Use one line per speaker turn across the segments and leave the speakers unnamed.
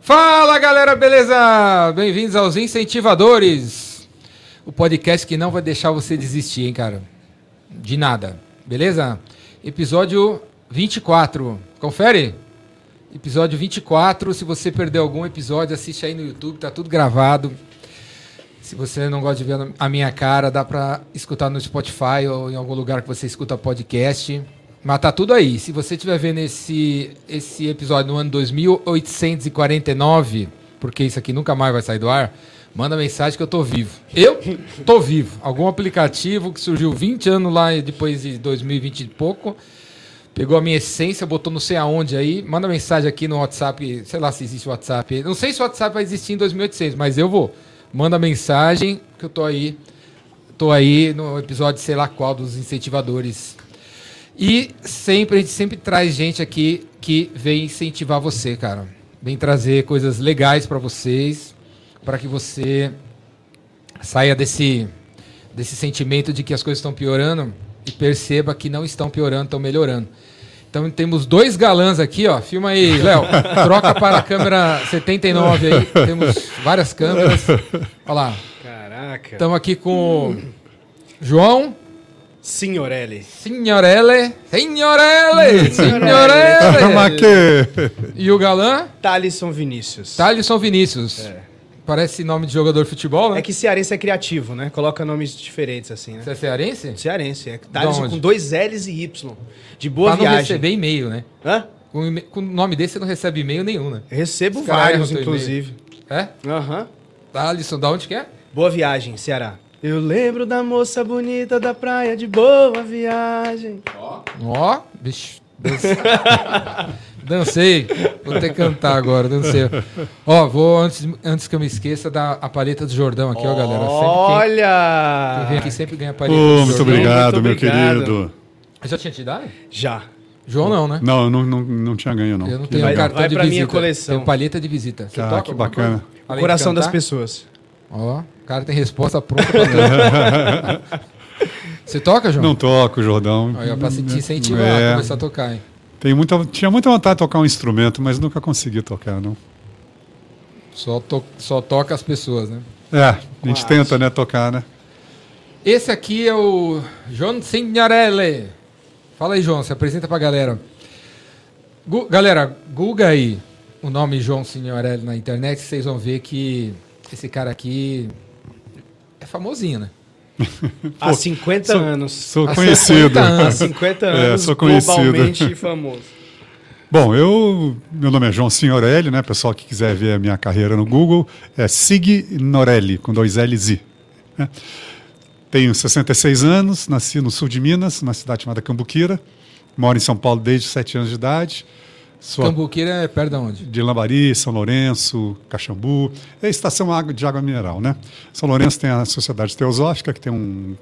Fala galera, beleza? Bem-vindos aos Incentivadores, o podcast que não vai deixar você desistir, hein, cara? De nada, beleza? Episódio 24, confere? Episódio 24. Se você perdeu algum episódio, assiste aí no YouTube, tá tudo gravado. Se você não gosta de ver a minha cara, dá pra escutar no Spotify ou em algum lugar que você escuta podcast. Mas tá tudo aí. Se você estiver vendo esse, esse episódio no ano 2849, porque isso aqui nunca mais vai sair do ar, manda mensagem que eu tô vivo. Eu tô vivo. Algum aplicativo que surgiu 20 anos lá depois de 2020 e pouco pegou a minha essência, botou não sei aonde aí, manda mensagem aqui no WhatsApp, sei lá se existe WhatsApp. Não sei se o WhatsApp vai existir em 2800, mas eu vou. Manda mensagem que eu tô aí. Tô aí no episódio sei lá qual dos incentivadores. E sempre a gente sempre traz gente aqui que vem incentivar você, cara. Vem trazer coisas legais para vocês, para que você saia desse desse sentimento de que as coisas estão piorando e perceba que não estão piorando, estão melhorando. Então temos dois galãs aqui, ó. Filma aí, Léo. Troca para a câmera 79 aí. Temos várias câmeras. Olha lá.
Caraca.
Estamos aqui com João.
Signorelli.
Signorelle. Signorelle. Signorelle. E o galã?
Thalisson Vinícius.
Thalisson Vinícius. É. Parece nome de jogador de futebol, né?
É que cearense é criativo, né? Coloca nomes diferentes assim, né?
Você é cearense?
Cearense, é. Thaleson com dois L's e Y. De boa pra viagem.
não receber e-mail, né?
Hã?
Com, com o nome desse você não recebe e-mail nenhum, né?
Eu recebo vários, inclusive.
É?
Aham. Uhum.
Thaleson, da onde que é?
Boa Viagem, Ceará. Eu lembro da moça bonita da praia de Boa Viagem.
Ó. Ó, bicho. Dancei. Vou ter que cantar agora, dancei. Ó, vou, antes, antes que eu me esqueça, dar a paleta do Jordão aqui, ó, galera.
Sempre Olha!
Quem, quem vem aqui sempre ganha a paleta
oh, do muito Obrigado, muito obrigado, meu querido.
Eu já tinha te dado?
Já.
João não, né?
Não, não, não, não tinha ganho, não.
Eu não tenho vai, um cartão
vai
de
pra
visita.
minha coleção.
Tenho paleta de visita.
Você ah, toca que bacana.
O coração das pessoas.
Ó, o cara tem resposta pronta pra Você toca, João?
Não toco, Jordão.
Aí, ó, pra se te incentivar é. a começar a tocar, hein?
Tenho muita, tinha muita vontade de tocar um instrumento, mas nunca consegui tocar, não.
Só, to, só toca as pessoas, né?
É, a gente tenta, né, tocar, né?
Esse aqui é o João Signorelli. Fala aí, João, se apresenta pra galera. Gu galera, Google aí o nome João Signorelli na internet, vocês vão ver que esse cara aqui é famosinho, né?
Há 50 sou,
anos. Sou conhecido.
Há 50 anos, é, sou conhecido. globalmente famoso.
Bom, eu, meu nome é João Signorelli, né? Pessoal que quiser ver a minha carreira no Google, é Signorelli, com dois L's e. Né? Tenho 66 anos, nasci no sul de Minas, na cidade chamada Cambuquira. Moro em São Paulo desde 7 anos de idade.
Sua... Cambuquira é perto de onde?
De Lambari, São Lourenço, Caxambu. É a estação de água mineral, né? São Lourenço tem a Sociedade Teosófica, que tem um,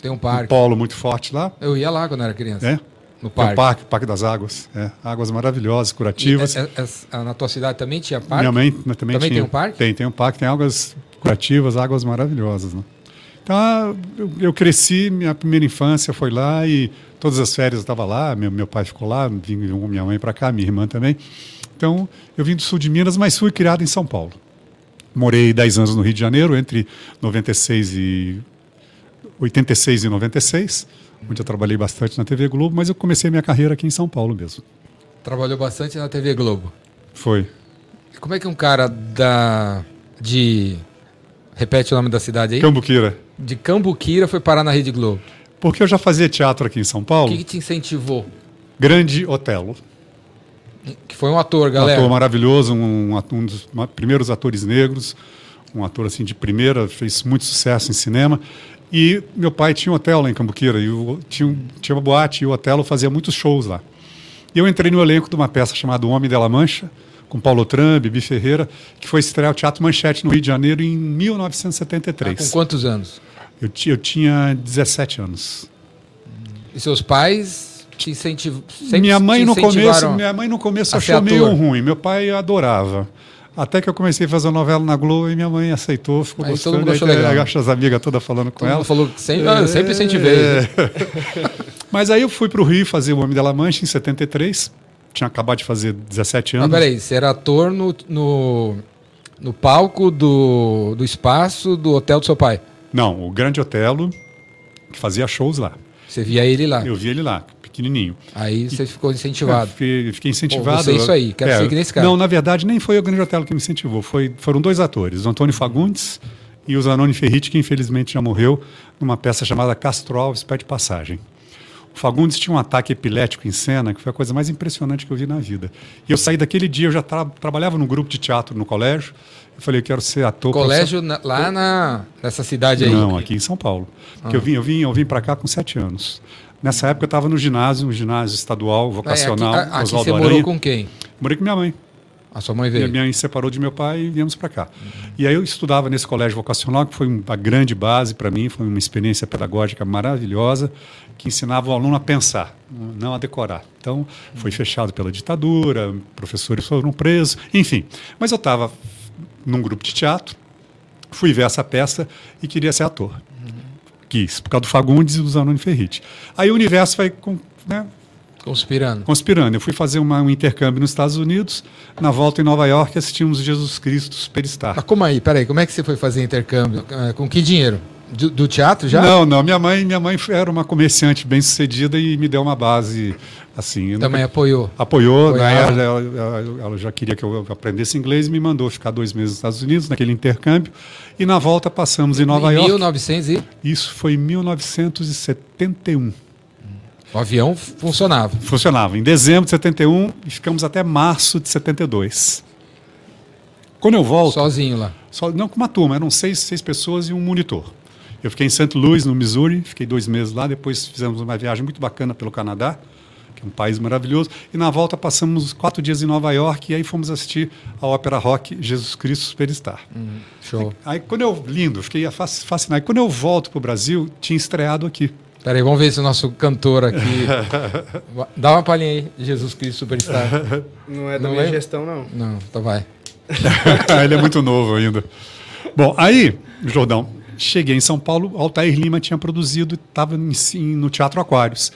tem um, parque.
um polo muito forte lá.
Eu ia lá quando era criança.
É? No parque. parque, Parque das Águas. É. Águas maravilhosas, curativas.
E, é, é, é, na tua cidade também tinha parque?
Minha mãe também, também tinha.
tem um parque?
Tem, tem um parque, tem águas curativas, águas maravilhosas. Né? Então, eu, eu, cresci, minha primeira infância foi lá e todas as férias eu estava lá, meu, meu pai ficou lá, vim minha mãe para cá, minha irmã também. Então, eu vim do sul de Minas, mas fui criado em São Paulo. Morei 10 anos no Rio de Janeiro, entre 96 e 86 e 96, onde eu trabalhei bastante na TV Globo, mas eu comecei minha carreira aqui em São Paulo mesmo.
Trabalhou bastante na TV Globo?
Foi.
Como é que um cara da de repete o nome da cidade aí?
Cambuquira
de Cambuquira foi parar na Rede Globo?
Porque eu já fazia teatro aqui em São Paulo.
O que, que te incentivou?
Grande Otelo.
Que foi um ator, galera.
Um ator maravilhoso, um, um dos primeiros atores negros, um ator assim de primeira, fez muito sucesso em cinema. E meu pai tinha um hotel lá em Cambuquira, e eu, tinha, tinha uma boate, e o Otelo fazia muitos shows lá. E eu entrei no elenco de uma peça chamada O Homem de la Mancha, com Paulo Tram, Bibi Ferreira, que foi estrear o Teatro Manchete no Rio de Janeiro em 1973.
Ah, com quantos anos?
Eu, eu tinha 17 anos.
E seus pais te incentivam?
Minha mãe no começo, minha mãe no começo achou meio ruim. Meu pai adorava. Até que eu comecei a fazer novela na Globo e minha mãe aceitou, ficou
aí
gostando.
Todo mundo achou aí, legal.
as amigas todas falando com todo ela.
falou que sempre, é, sempre incentivei. É.
Mas aí eu fui para o Rio fazer o Homem da La Mancha em 73. Tinha acabado de fazer 17
Mas
anos.
peraí, você era ator no, no, no palco do, do espaço do hotel do seu pai.
Não, o Grande Otelo, que fazia shows lá.
Você via ele lá.
Eu vi ele lá, pequenininho.
Aí você ficou incentivado.
Fiquei, fiquei incentivado.
Pô, você é isso aí, quero ser que nem esse cara.
Não, na verdade, nem foi o Grande Otelo que me incentivou. Foi, foram dois atores, o Antônio Fagundes e o Zanoni Ferriti, que infelizmente já morreu, numa peça chamada Castro Alves Pede Passagem. O Fagundes tinha um ataque epilético em cena, que foi a coisa mais impressionante que eu vi na vida. E eu saí daquele dia, eu já tra trabalhava num grupo de teatro no colégio. Eu falei, eu quero ser ator.
Colégio na, lá na, nessa cidade aí?
Não, aqui em São Paulo. Porque eu vim, eu vim, eu vim para cá com sete anos. Nessa época eu estava no ginásio, um ginásio estadual, vocacional,
É, aqui, a- aqui você
Aranha.
morou com quem?
Morei com minha mãe.
A sua mãe veio.
minha mãe se separou de meu pai e viemos para cá. E aí eu estudava nesse colégio vocacional, que foi uma grande base para mim, foi uma experiência pedagógica maravilhosa, que ensinava o aluno a pensar, não a decorar. Então, foi fechado pela ditadura, professores foram presos, enfim. Mas eu estava num grupo de teatro, fui ver essa peça e queria ser ator. Quis, por causa do Fagundes e do Zanoni Ferriti. Aí o universo vai né,
Conspirando.
conspirando. Eu fui fazer uma- um intercâmbio nos Estados Unidos, na volta em Nova York assistimos Jesus Cristo Superstar.
Mas como aí? Peraí, como é que você foi fazer intercâmbio? Eh, Com que dinheiro? Do, do teatro já?
Não, não, minha mãe, minha mãe era uma comerciante bem sucedida e me deu uma base assim.
Também
nunca-
apoiou.
Apoiou, né?
ela?
ela, ela- ela já queria que eu aprendesse inglês e me mandou ficar dois meses nos Estados Unidos, naquele intercâmbio. E na volta passamos em Nova
em
York.
1900 e
Isso foi em 1971.
O avião funcionava.
Funcionava em dezembro de 71 e ficamos até março de 72. Quando eu volto,
Sozinho lá.
Só, não com uma turma, eram seis, seis pessoas e um monitor. Eu fiquei em St. Louis, no Missouri, fiquei dois meses lá, depois fizemos uma viagem muito bacana pelo Canadá, que é um país maravilhoso, e na volta passamos quatro dias em Nova York e aí fomos assistir a ópera rock Jesus Cristo Superstar.
Show.
Aí quando eu, lindo, fiquei fascinado. Quando eu volto para o Brasil, tinha estreado aqui.
Peraí, vamos ver se o nosso cantor aqui. Dá uma palhinha aí, Jesus Cristo Superstar.
Não é da
Não
minha
é?
gestão, não.
Não, então vai.
Ele é muito novo ainda. Bom, aí, Jordão, cheguei em São Paulo, Altair Lima tinha produzido, estava no Teatro Aquários.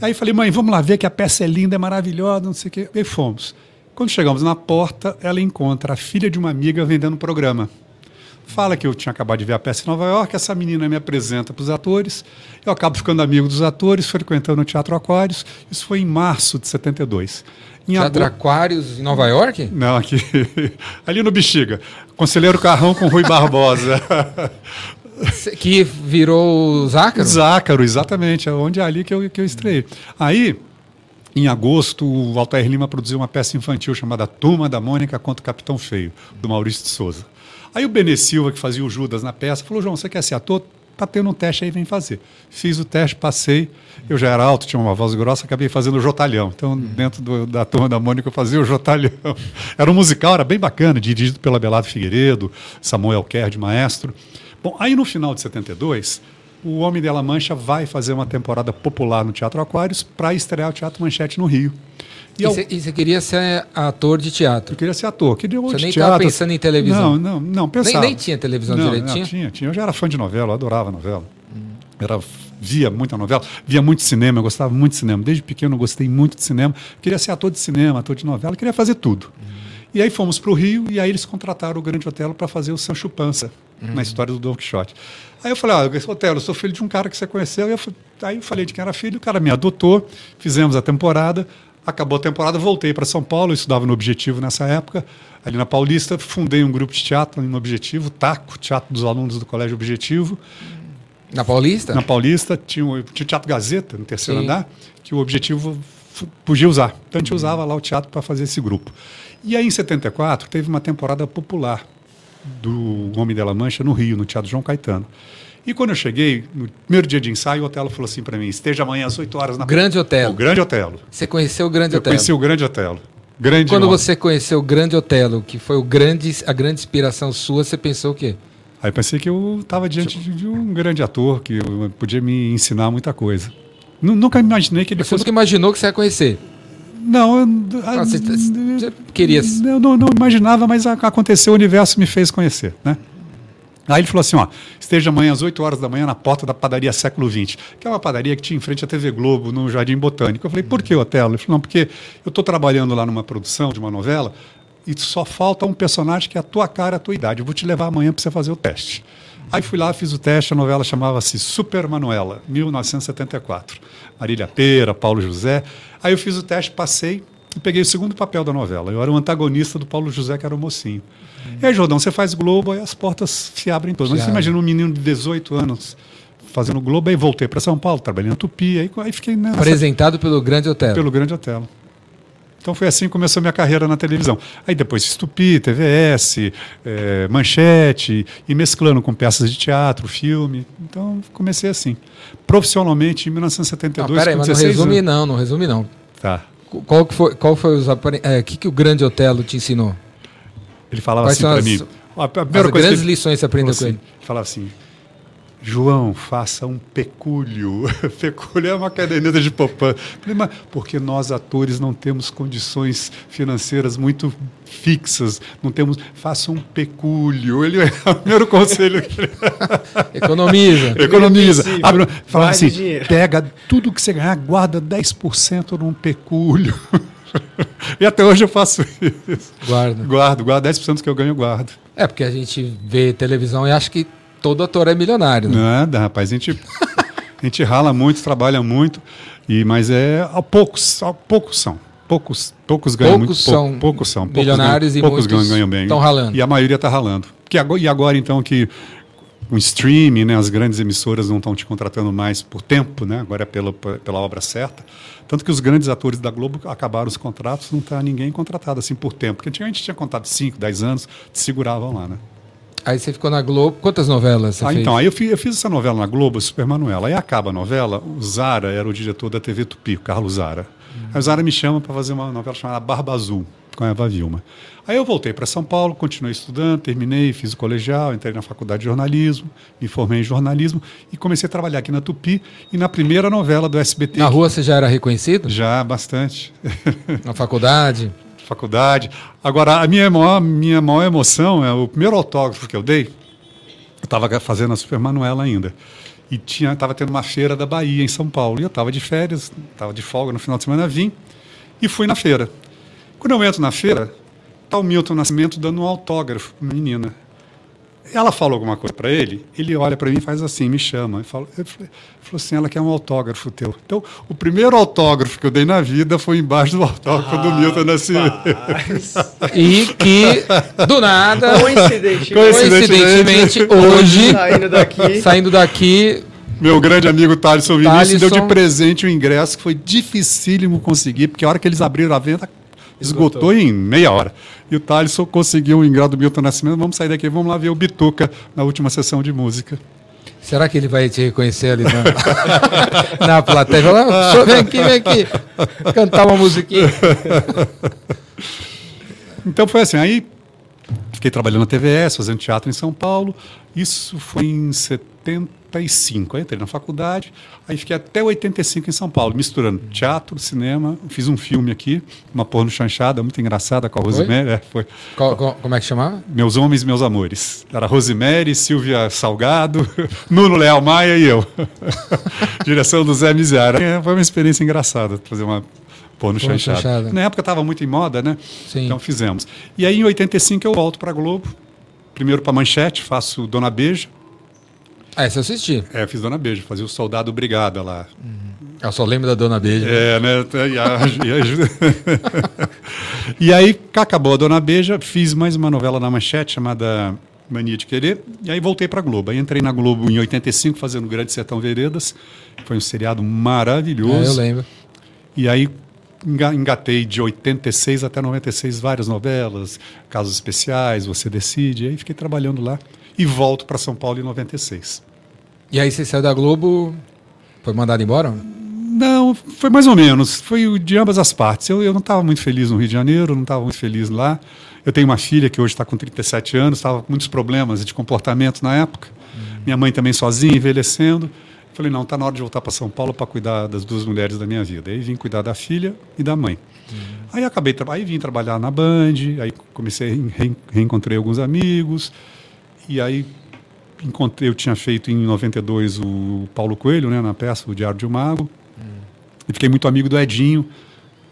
Aí falei, mãe, vamos lá ver que a peça é linda, é maravilhosa, não sei o quê. E aí fomos. Quando chegamos na porta, ela encontra a filha de uma amiga vendendo programa. Fala que eu tinha acabado de ver a peça em Nova York, essa menina me apresenta para os atores, eu acabo ficando amigo dos atores, frequentando o Teatro Aquários. Isso foi em março de 72. Em
Teatro
agosto-
Aquários em Nova York?
não, aqui. Ali no Bexiga. Conselheiro Carrão com Rui Barbosa.
Que virou o Zácaro?
Zácaro, exatamente. É onde é ali que eu, que eu estreiei. Aí, em agosto, o Altair Lima produziu uma peça infantil chamada Turma da Mônica contra o Capitão Feio, do Maurício de Souza. Aí o Benê Silva, que fazia o Judas na peça, falou: João, você quer ser ator? Tá tendo um teste aí, vem fazer. Fiz o teste, passei. Eu já era alto, tinha uma voz grossa, acabei fazendo o Jotalhão. Então, dentro do- da turma da Mônica, eu fazia o Jotalhão. Era um musical, era bem bacana, dirigido pela Belado Figueiredo, Samuel Kerr de maestro. Bom, aí no final de 72, o Homem de La Mancha vai fazer uma temporada popular no Teatro Aquários para estrear o Teatro Manchete no Rio. E
você queria ser ator de teatro?
eu queria ser ator, queria
Você nem estava pensando em televisão?
Não, não, não, pensava.
Nem, nem tinha televisão
não,
direito?
não,
Tinha?
tinha. Eu já era fã de novela, eu adorava novela. Era, via muita novela, via muito cinema, eu gostava muito de cinema. Desde pequeno eu gostei muito de cinema. Queria ser ator de cinema, ator de novela, queria fazer tudo. E aí fomos para o Rio e aí eles contrataram o Grande Otelo para fazer o Sancho Na história do Don Quixote. Aí eu falei, ah, Otelo, eu sou filho de um cara que você conheceu. Eu, aí eu falei de quem era filho, o cara me adotou, fizemos a temporada. Acabou a temporada, voltei para São Paulo, eu estudava no Objetivo nessa época, ali na Paulista, fundei um grupo de teatro no Objetivo, TACO, Teatro dos Alunos do Colégio Objetivo.
Na Paulista?
Na Paulista tinha o, Teatro Gazeta, no terceiro
Sim.
andar, que o Objetivo podia usar. Então a gente usava lá o teatro para fazer esse grupo. E aí em 74 teve uma temporada popular do Homem de La Mancha no Rio, no Teatro João Caetano. E quando eu cheguei, no primeiro dia de ensaio, o Otelo falou assim para mim: esteja amanhã às 8 horas na
Grande Otelo.
O Grande Otelo.
Você conheceu o Grande
Eu
Otelo?
conheci o Grande Otelo. Grande
Quando
homem.
você conheceu o Grande Otelo, que foi o grande, a grande inspiração sua, você pensou o quê?
Aí pensei que eu estava diante de, de um grande ator que eu- podia me ensinar muita coisa. Nu- Nunca imaginei que ele
Você
fosse.
nunca imaginou que você ia conhecer.
Não, eu,
Ah, você, você queria.
eu não, não imaginava, mas aconteceu, o universo me fez conhecer, né? Aí ele falou assim, ó, esteja amanhã às 8 horas da manhã na porta da padaria Século XX, que é uma padaria que tinha em frente à TV Globo, no Jardim Botânico. Eu falei, por que, Otelo? Ele falou, não, porque eu estou trabalhando lá numa produção de uma novela e só falta um personagem que é a tua cara, a tua idade. Eu vou te levar amanhã para você fazer o teste. Aí fui lá, fiz o teste, a novela chamava-se Super Manuela, 1974. Marília Pera, Paulo José. Aí eu fiz o teste, passei e peguei o segundo papel da novela. Eu era o antagonista do Paulo José, que era o mocinho. E aí, Jordão, você faz Globo, aí as portas se abrem todas. Mas você imagina um menino de 18 anos fazendo Globo, aí voltei para São Paulo, trabalhei na Tupi, aí, aí fiquei nessa,
Apresentado pelo Grande Hotel.
pelo Grande Hotel. Então foi assim que começou minha carreira na televisão. Aí depois fiz Tupi, TVS, eh, Manchete, e mesclando com peças de teatro, filme. Então comecei assim. Profissionalmente, em 1972,
Não, peraí, mas não
16
resume
anos.
não, não resume não.
Tá.
Qual que foi, qual foi os apare... é, que que o Grande Otelo te ensinou?
Ele falava
Quais
assim para
as-
mim. A
As
primeira coisa
grandes
que ele-
lições que você aprendeu
assim,
com ele.
Ele falava assim, João, faça um pecúlio. pecúlio é uma caderneta de poupança. Porque nós atores não temos condições financeiras muito fixas, não temos, faça um pecúlio. Ele é o primeiro conselho que ele
Economiza.
economiza. Abre, falava
guarde
assim,
dinheiro.
pega tudo que você ganhar, guarda 10% num pecúlio. e até hoje eu faço isso.
Guarda.
Guardo, guardo 10% do que eu ganho, eu guardo.
É, porque a gente vê televisão e acha que todo ator é milionário, né?
Nada, rapaz. A gente, a gente rala muito, trabalha muito, e, mas é a poucos, a poucos são. Poucos, poucos ganham
Poucos
muito. pou-
são
poucos são. poucos
milionários
ganham,
e
poucos ganham, bem.
tão ralando.
E a maioria está ralando. Que agora, e agora, então, que o streaming, né, as grandes emissoras não estão te contratando mais por tempo, né? agora é pela, pela obra certa. Tanto que os grandes atores da Globo acabaram os contratos, não está ninguém contratado assim por tempo. Porque antigamente tinha contrato de 5, 10 anos, te seguravam lá, né?
Aí você ficou na Globo. Quantas novelas você
Ah,
fez?
então, aí eu fiz, eu fiz essa novela na Globo, Super Manuela. Aí acaba a novela, o Zara era o diretor da TV Tupi, o Carlos Zara. Aí o Zara me chama para fazer uma novela chamada Barba Azul, com a Eva Vilma. Aí eu voltei para São Paulo, continuei estudando, terminei, fiz o colegial, entrei na faculdade de jornalismo, me formei em jornalismo e comecei a trabalhar aqui na Tupi e na primeira novela do SBT.
Na rua você já era reconhecido?
Já, bastante.
Na faculdade?
faculdade. Agora, a minha maior, minha maior emoção é o primeiro autógrafo que eu dei. Eu estava fazendo a Super Manuela ainda. E estava tendo uma feira da Bahia em São Paulo. E eu estava de férias, estava de folga no final de semana, vim e fui na feira. Quando eu entro na feira, está o Milton Nascimento dando um autógrafo para uma menina. Ela falou alguma coisa para ele, ele olha para mim e faz assim, me chama. Eu falo, eu falei, falou assim, ela quer um autógrafo teu. Então, o primeiro autógrafo que eu dei na vida foi embaixo do autógrafo do Milton Nascimento.
E que, do nada,
Coincidentemente,
coincidentemente, hoje,
saindo daqui.
saindo daqui,
Meu grande amigo Thaleson Vinícius deu de
Thaleson.
presente o ingresso, que foi dificílimo conseguir, porque a hora que eles abriram a venda, esgotou, em meia hora. E o Thaleson conseguiu o ingresso do Milton Nascimento. Vamos sair daqui, vamos lá ver o Bituca na última sessão de música.
será que ele vai te reconhecer ali na, na plateia? Fala, "Ah, vem aqui, vem aqui, cantar uma musiquinha.
Então foi assim, aí fiquei trabalhando na TVS, fazendo teatro em São Paulo. Isso foi em 75. Aí entrei na faculdade, aí fiquei até 85 em São Paulo, misturando teatro, cinema. Fiz um filme aqui, uma porno chanchada, muito engraçada com a Rosemary. É, foi.
Como é que chamava?
Meus Homens, Meus Amores. Era Rosemary, Silvia Salgado, Nuno Leal Maia e eu. Direção do Zé Miziara. É, foi uma experiência engraçada fazer uma porno
Porno
chanchada.
chanchada.
Na época estava muito em moda, né?
Sim.
Então fizemos. E aí em 85 eu volto para Globo. Primeiro para Manchete, faço Dona Beija.
Ah, esse eu assisti.
É, fiz Dona Beija, fazia o Soldado Brigada lá.
Eu só lembro da Dona Beija.
É, né? E, a- aí acabou a Dona Beija, fiz mais uma novela na Manchete chamada Mania de Querer, e aí voltei para Globo. Aí entrei na Globo em 85 fazendo Grande Sertão Veredas, foi um seriado
É, eu
maravilhoso.
lembro.
e aí enga- engatei de 86 até 96 várias novelas, casos especiais, Você Decide, aí fiquei trabalhando lá e volto para São Paulo em 96.
E aí você saiu da Globo, foi mandado embora?
Não, foi mais ou menos. Foi de ambas as partes. Eu, eu não estava muito feliz no Rio de Janeiro, não estava muito feliz lá. Eu tenho uma filha que hoje está com 37 anos, estava com muitos problemas de comportamento na época. Minha mãe também sozinha, envelhecendo. Falei, não, está na hora de voltar para São Paulo para cuidar das duas mulheres da minha vida. Aí vim cuidar da filha e da mãe. Aí acabei, aí vim trabalhar na Band, aí comecei, reencontrei alguns amigos, e aí encontrei, eu tinha feito em 92 o Paulo Coelho, né, na peça O Diário de um Mago. E fiquei muito amigo do Edinho,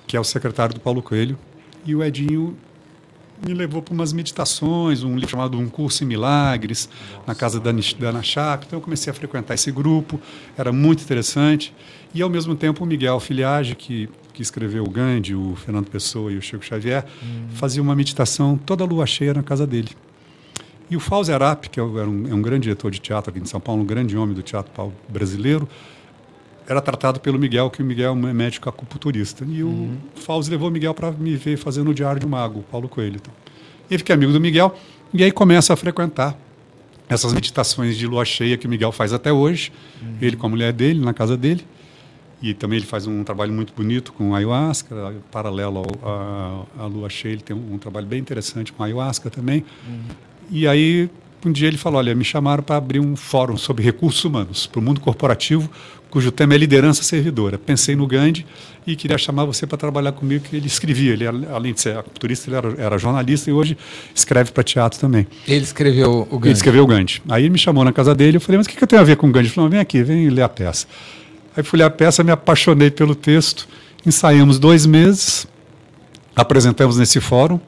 que é o secretário do Paulo Coelho. E o Edinho me levou para umas meditações, um livro chamado Um Curso em Milagres, na casa da, da Ana Chapa. Então eu comecei a frequentar esse grupo, era muito interessante. E ao mesmo tempo o Miguel Filiage, que, que escreveu o Gandhi, o Fernando Pessoa e o Chico Xavier, fazia uma meditação toda lua cheia na casa dele. E o Fauzi Arap, que é um, é um grande diretor de teatro aqui em São Paulo, um grande homem do teatro brasileiro, era tratado pelo Miguel, que o Miguel é um médico acupunturista. E o Fauzi levou o Miguel para me ver fazendo o Diário de um Mago, o Paulo Coelho. Então. E eu fiquei amigo do Miguel, e aí começa a frequentar essas meditações de lua cheia que o Miguel faz até hoje, ele com a mulher dele, na casa dele. E também ele faz um trabalho muito bonito com ayahuasca, paralelo à, lua cheia, ele tem um, um trabalho bem interessante com ayahuasca também. E aí, um dia ele falou: Olha, me chamaram para abrir um fórum sobre recursos humanos para o mundo corporativo, cujo tema é liderança servidora. Pensei no Gandhi e queria chamar você para trabalhar comigo, que ele escrevia. Ele, além de ser aculturista, ele era, era jornalista e hoje escreve para teatro também.
Ele escreveu o
Ele
Gandhi.
escreveu o Gandhi. Aí ele me chamou na casa dele, eu falei, mas o que, que eu tenho a ver com o Gandhi? Ele falou, vem aqui, vem ler a peça. Aí fui ler a peça, me apaixonei pelo texto, ensaiamos dois meses, apresentamos nesse fórum.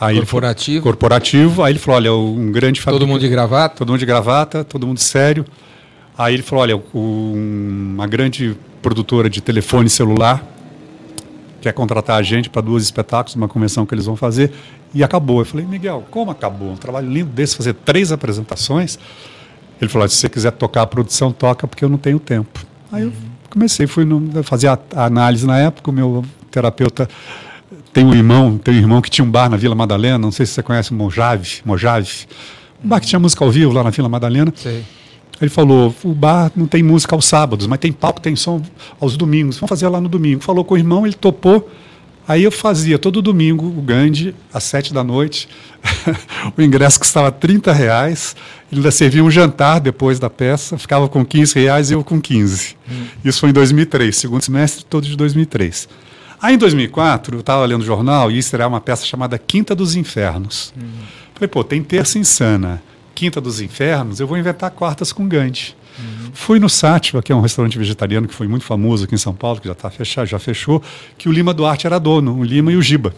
Aí ele falou-
Corporativo.
corporativo. Aí ele falou, olha, um grande
Todo
fabricante-
mundo de gravata.
todo mundo de gravata, todo mundo sério. Aí ele falou, olha, uma grande produtora de telefone celular quer contratar a gente para duas espetáculos, uma convenção que eles vão fazer, e acabou. Eu falei, Miguel, como acabou? Um trabalho lindo desse, fazer três apresentações. Ele falou, se você quiser tocar a produção, toca, porque eu não tenho tempo. Aí eu comecei, fui no, fazer a, a análise na época, o meu terapeuta tem um irmão, tem um irmão que tinha um bar na Vila Madalena, não sei se você conhece o Mojave, Mojave. Um bar que tinha música ao vivo lá na Vila Madalena.
Sei.
Ele falou: o bar não tem música aos sábados, mas tem palco, tem som aos domingos. Vamos fazer lá no domingo. Falou com o irmão, ele topou. Aí eu fazia todo domingo o Gandhi, às sete da noite. o ingresso custava 30 reais. Ele ainda servia um jantar depois da peça, ficava com 15 reais e eu com 15. Isso foi em 2003, segundo semestre todo de 2003. Aí em 2004, eu estava lendo o jornal e estrear uma peça chamada Quinta dos Infernos. Falei, pô, tem terça insana, Quinta dos Infernos, eu vou inventar quartas com Gandhi. Fui no Sátiva, que é um restaurante vegetariano que foi muito famoso aqui em São Paulo, que já tá fechado, já fechou, que o Lima Duarte era dono, o Lima e o Giba.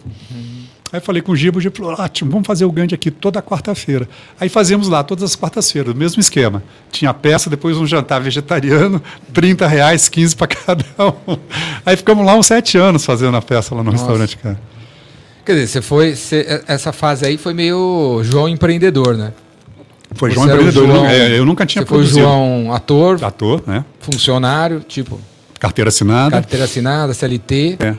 Aí eu falei com o Giba, o Giba falou, ótimo, vamos fazer o Gandhi aqui toda quarta-feira. Aí fazemos lá, todas as quartas-feiras, o mesmo esquema. Tinha peça, depois um jantar vegetariano, 30 reais, 15 para cada um. Aí ficamos lá uns sete anos fazendo a peça lá no
Nossa.
restaurante, cara.
Quer dizer, você foi. você- essa fase aí foi meio João empreendedor, né?
Foi João Empreendedor, eu
João-
nu- é, eu nunca tinha
Você foi
produzido.
João ator,
Ator, né?
funcionário, tipo,
Carteira assinada.
carteira assinada, CLT,
É.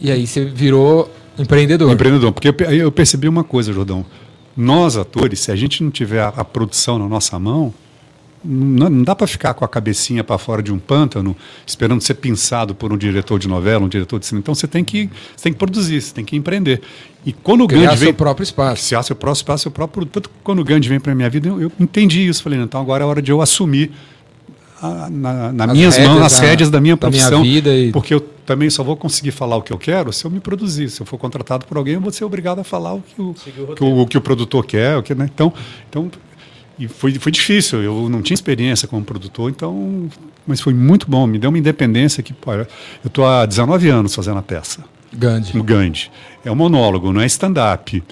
e aí você virou empreendedor.
Empreendedor. Porque eu percebi uma coisa, Jordão. Nós, atores, se a gente não tiver a, a produção na nossa mão, não, não dá para ficar com a cabecinha para fora de um pântano, esperando ser pinçado por um diretor de novela, um diretor de cinema. Então você tem que, você tem que produzir, você tem que empreender. E quando o
Criar
Gandhi
seu
vem.
próprio espaço.
Se há seu próprio espaço, seu próprio. Tanto que quando o Gandhi vem para minha vida, eu, eu entendi isso. Falei, então agora é hora de eu assumir a- na, nas
As
minhas mãos,
rédeas
as
da-
rédeas da minha
da minha
profissão.
vida e-
Porque eu também só vou conseguir falar o que eu quero se eu me produzir. Se eu for contratado por alguém, eu vou ser obrigado a falar o que o,
o
que o, o que o produtor quer. O que, né? Então, então e foi, foi difícil. Eu não tinha experiência como produtor, então, mas foi muito bom. Me deu uma independência que, pô, eu estou há 19 anos fazendo a peça
Gandhi.
no Gandhi. É um monólogo, não é stand-up.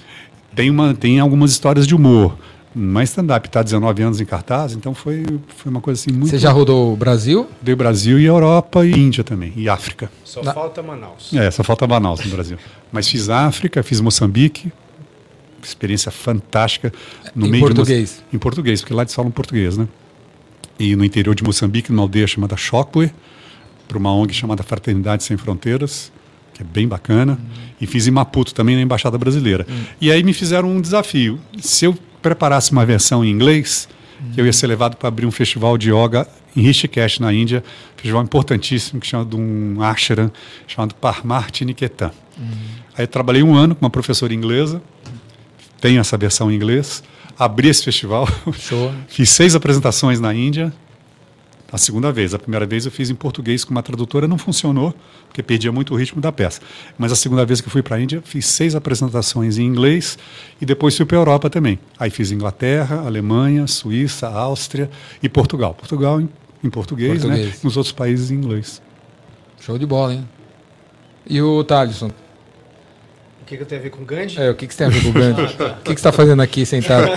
Tem, uma, tem algumas histórias de humor. É stand-up, está 19 anos em cartaz, então foi, foi uma coisa assim muito.
Você já rodou o Brasil?
Dei Brasil e Europa e Índia também, e África.
Só
Na-
falta Manaus.
É, só falta Manaus no Brasil. Mas fiz África, fiz Moçambique, experiência fantástica. No
Em
meio
português?
em português, porque lá eles falam português, né? E no interior de Moçambique, numa aldeia chamada Chocwe, para uma ONG chamada Fraternidade Sem Fronteiras, que é bem bacana. E fiz em Maputo, também na Embaixada Brasileira. E aí me fizeram um desafio. Se eu preparasse uma versão em inglês, que eu ia ser levado para abrir um festival de yoga em Rishikesh, na Índia, festival importantíssimo, que chama de um ashram, chamado Parmarti Niketan. Aí eu trabalhei um ano com uma professora inglesa, tenho essa versão em inglês, abri esse festival,
Show.
fiz seis apresentações na Índia, A segunda vez. A primeira vez eu fiz em português com uma tradutora, não funcionou, porque perdia muito o ritmo da peça. Mas a segunda vez que fui para a Índia, fiz seis apresentações em inglês e depois fui para a Europa também. Aí fiz Inglaterra, Alemanha, Suíça, Áustria e Portugal. Portugal em, em português, né?
Português.
Nos outros países em inglês.
Show de bola, hein? E o Thalisson?
O que, que eu tenho a ver com Gandhi?
É, o que, que você tem a ver com o Gandhi? O que, que você está fazendo aqui sentado?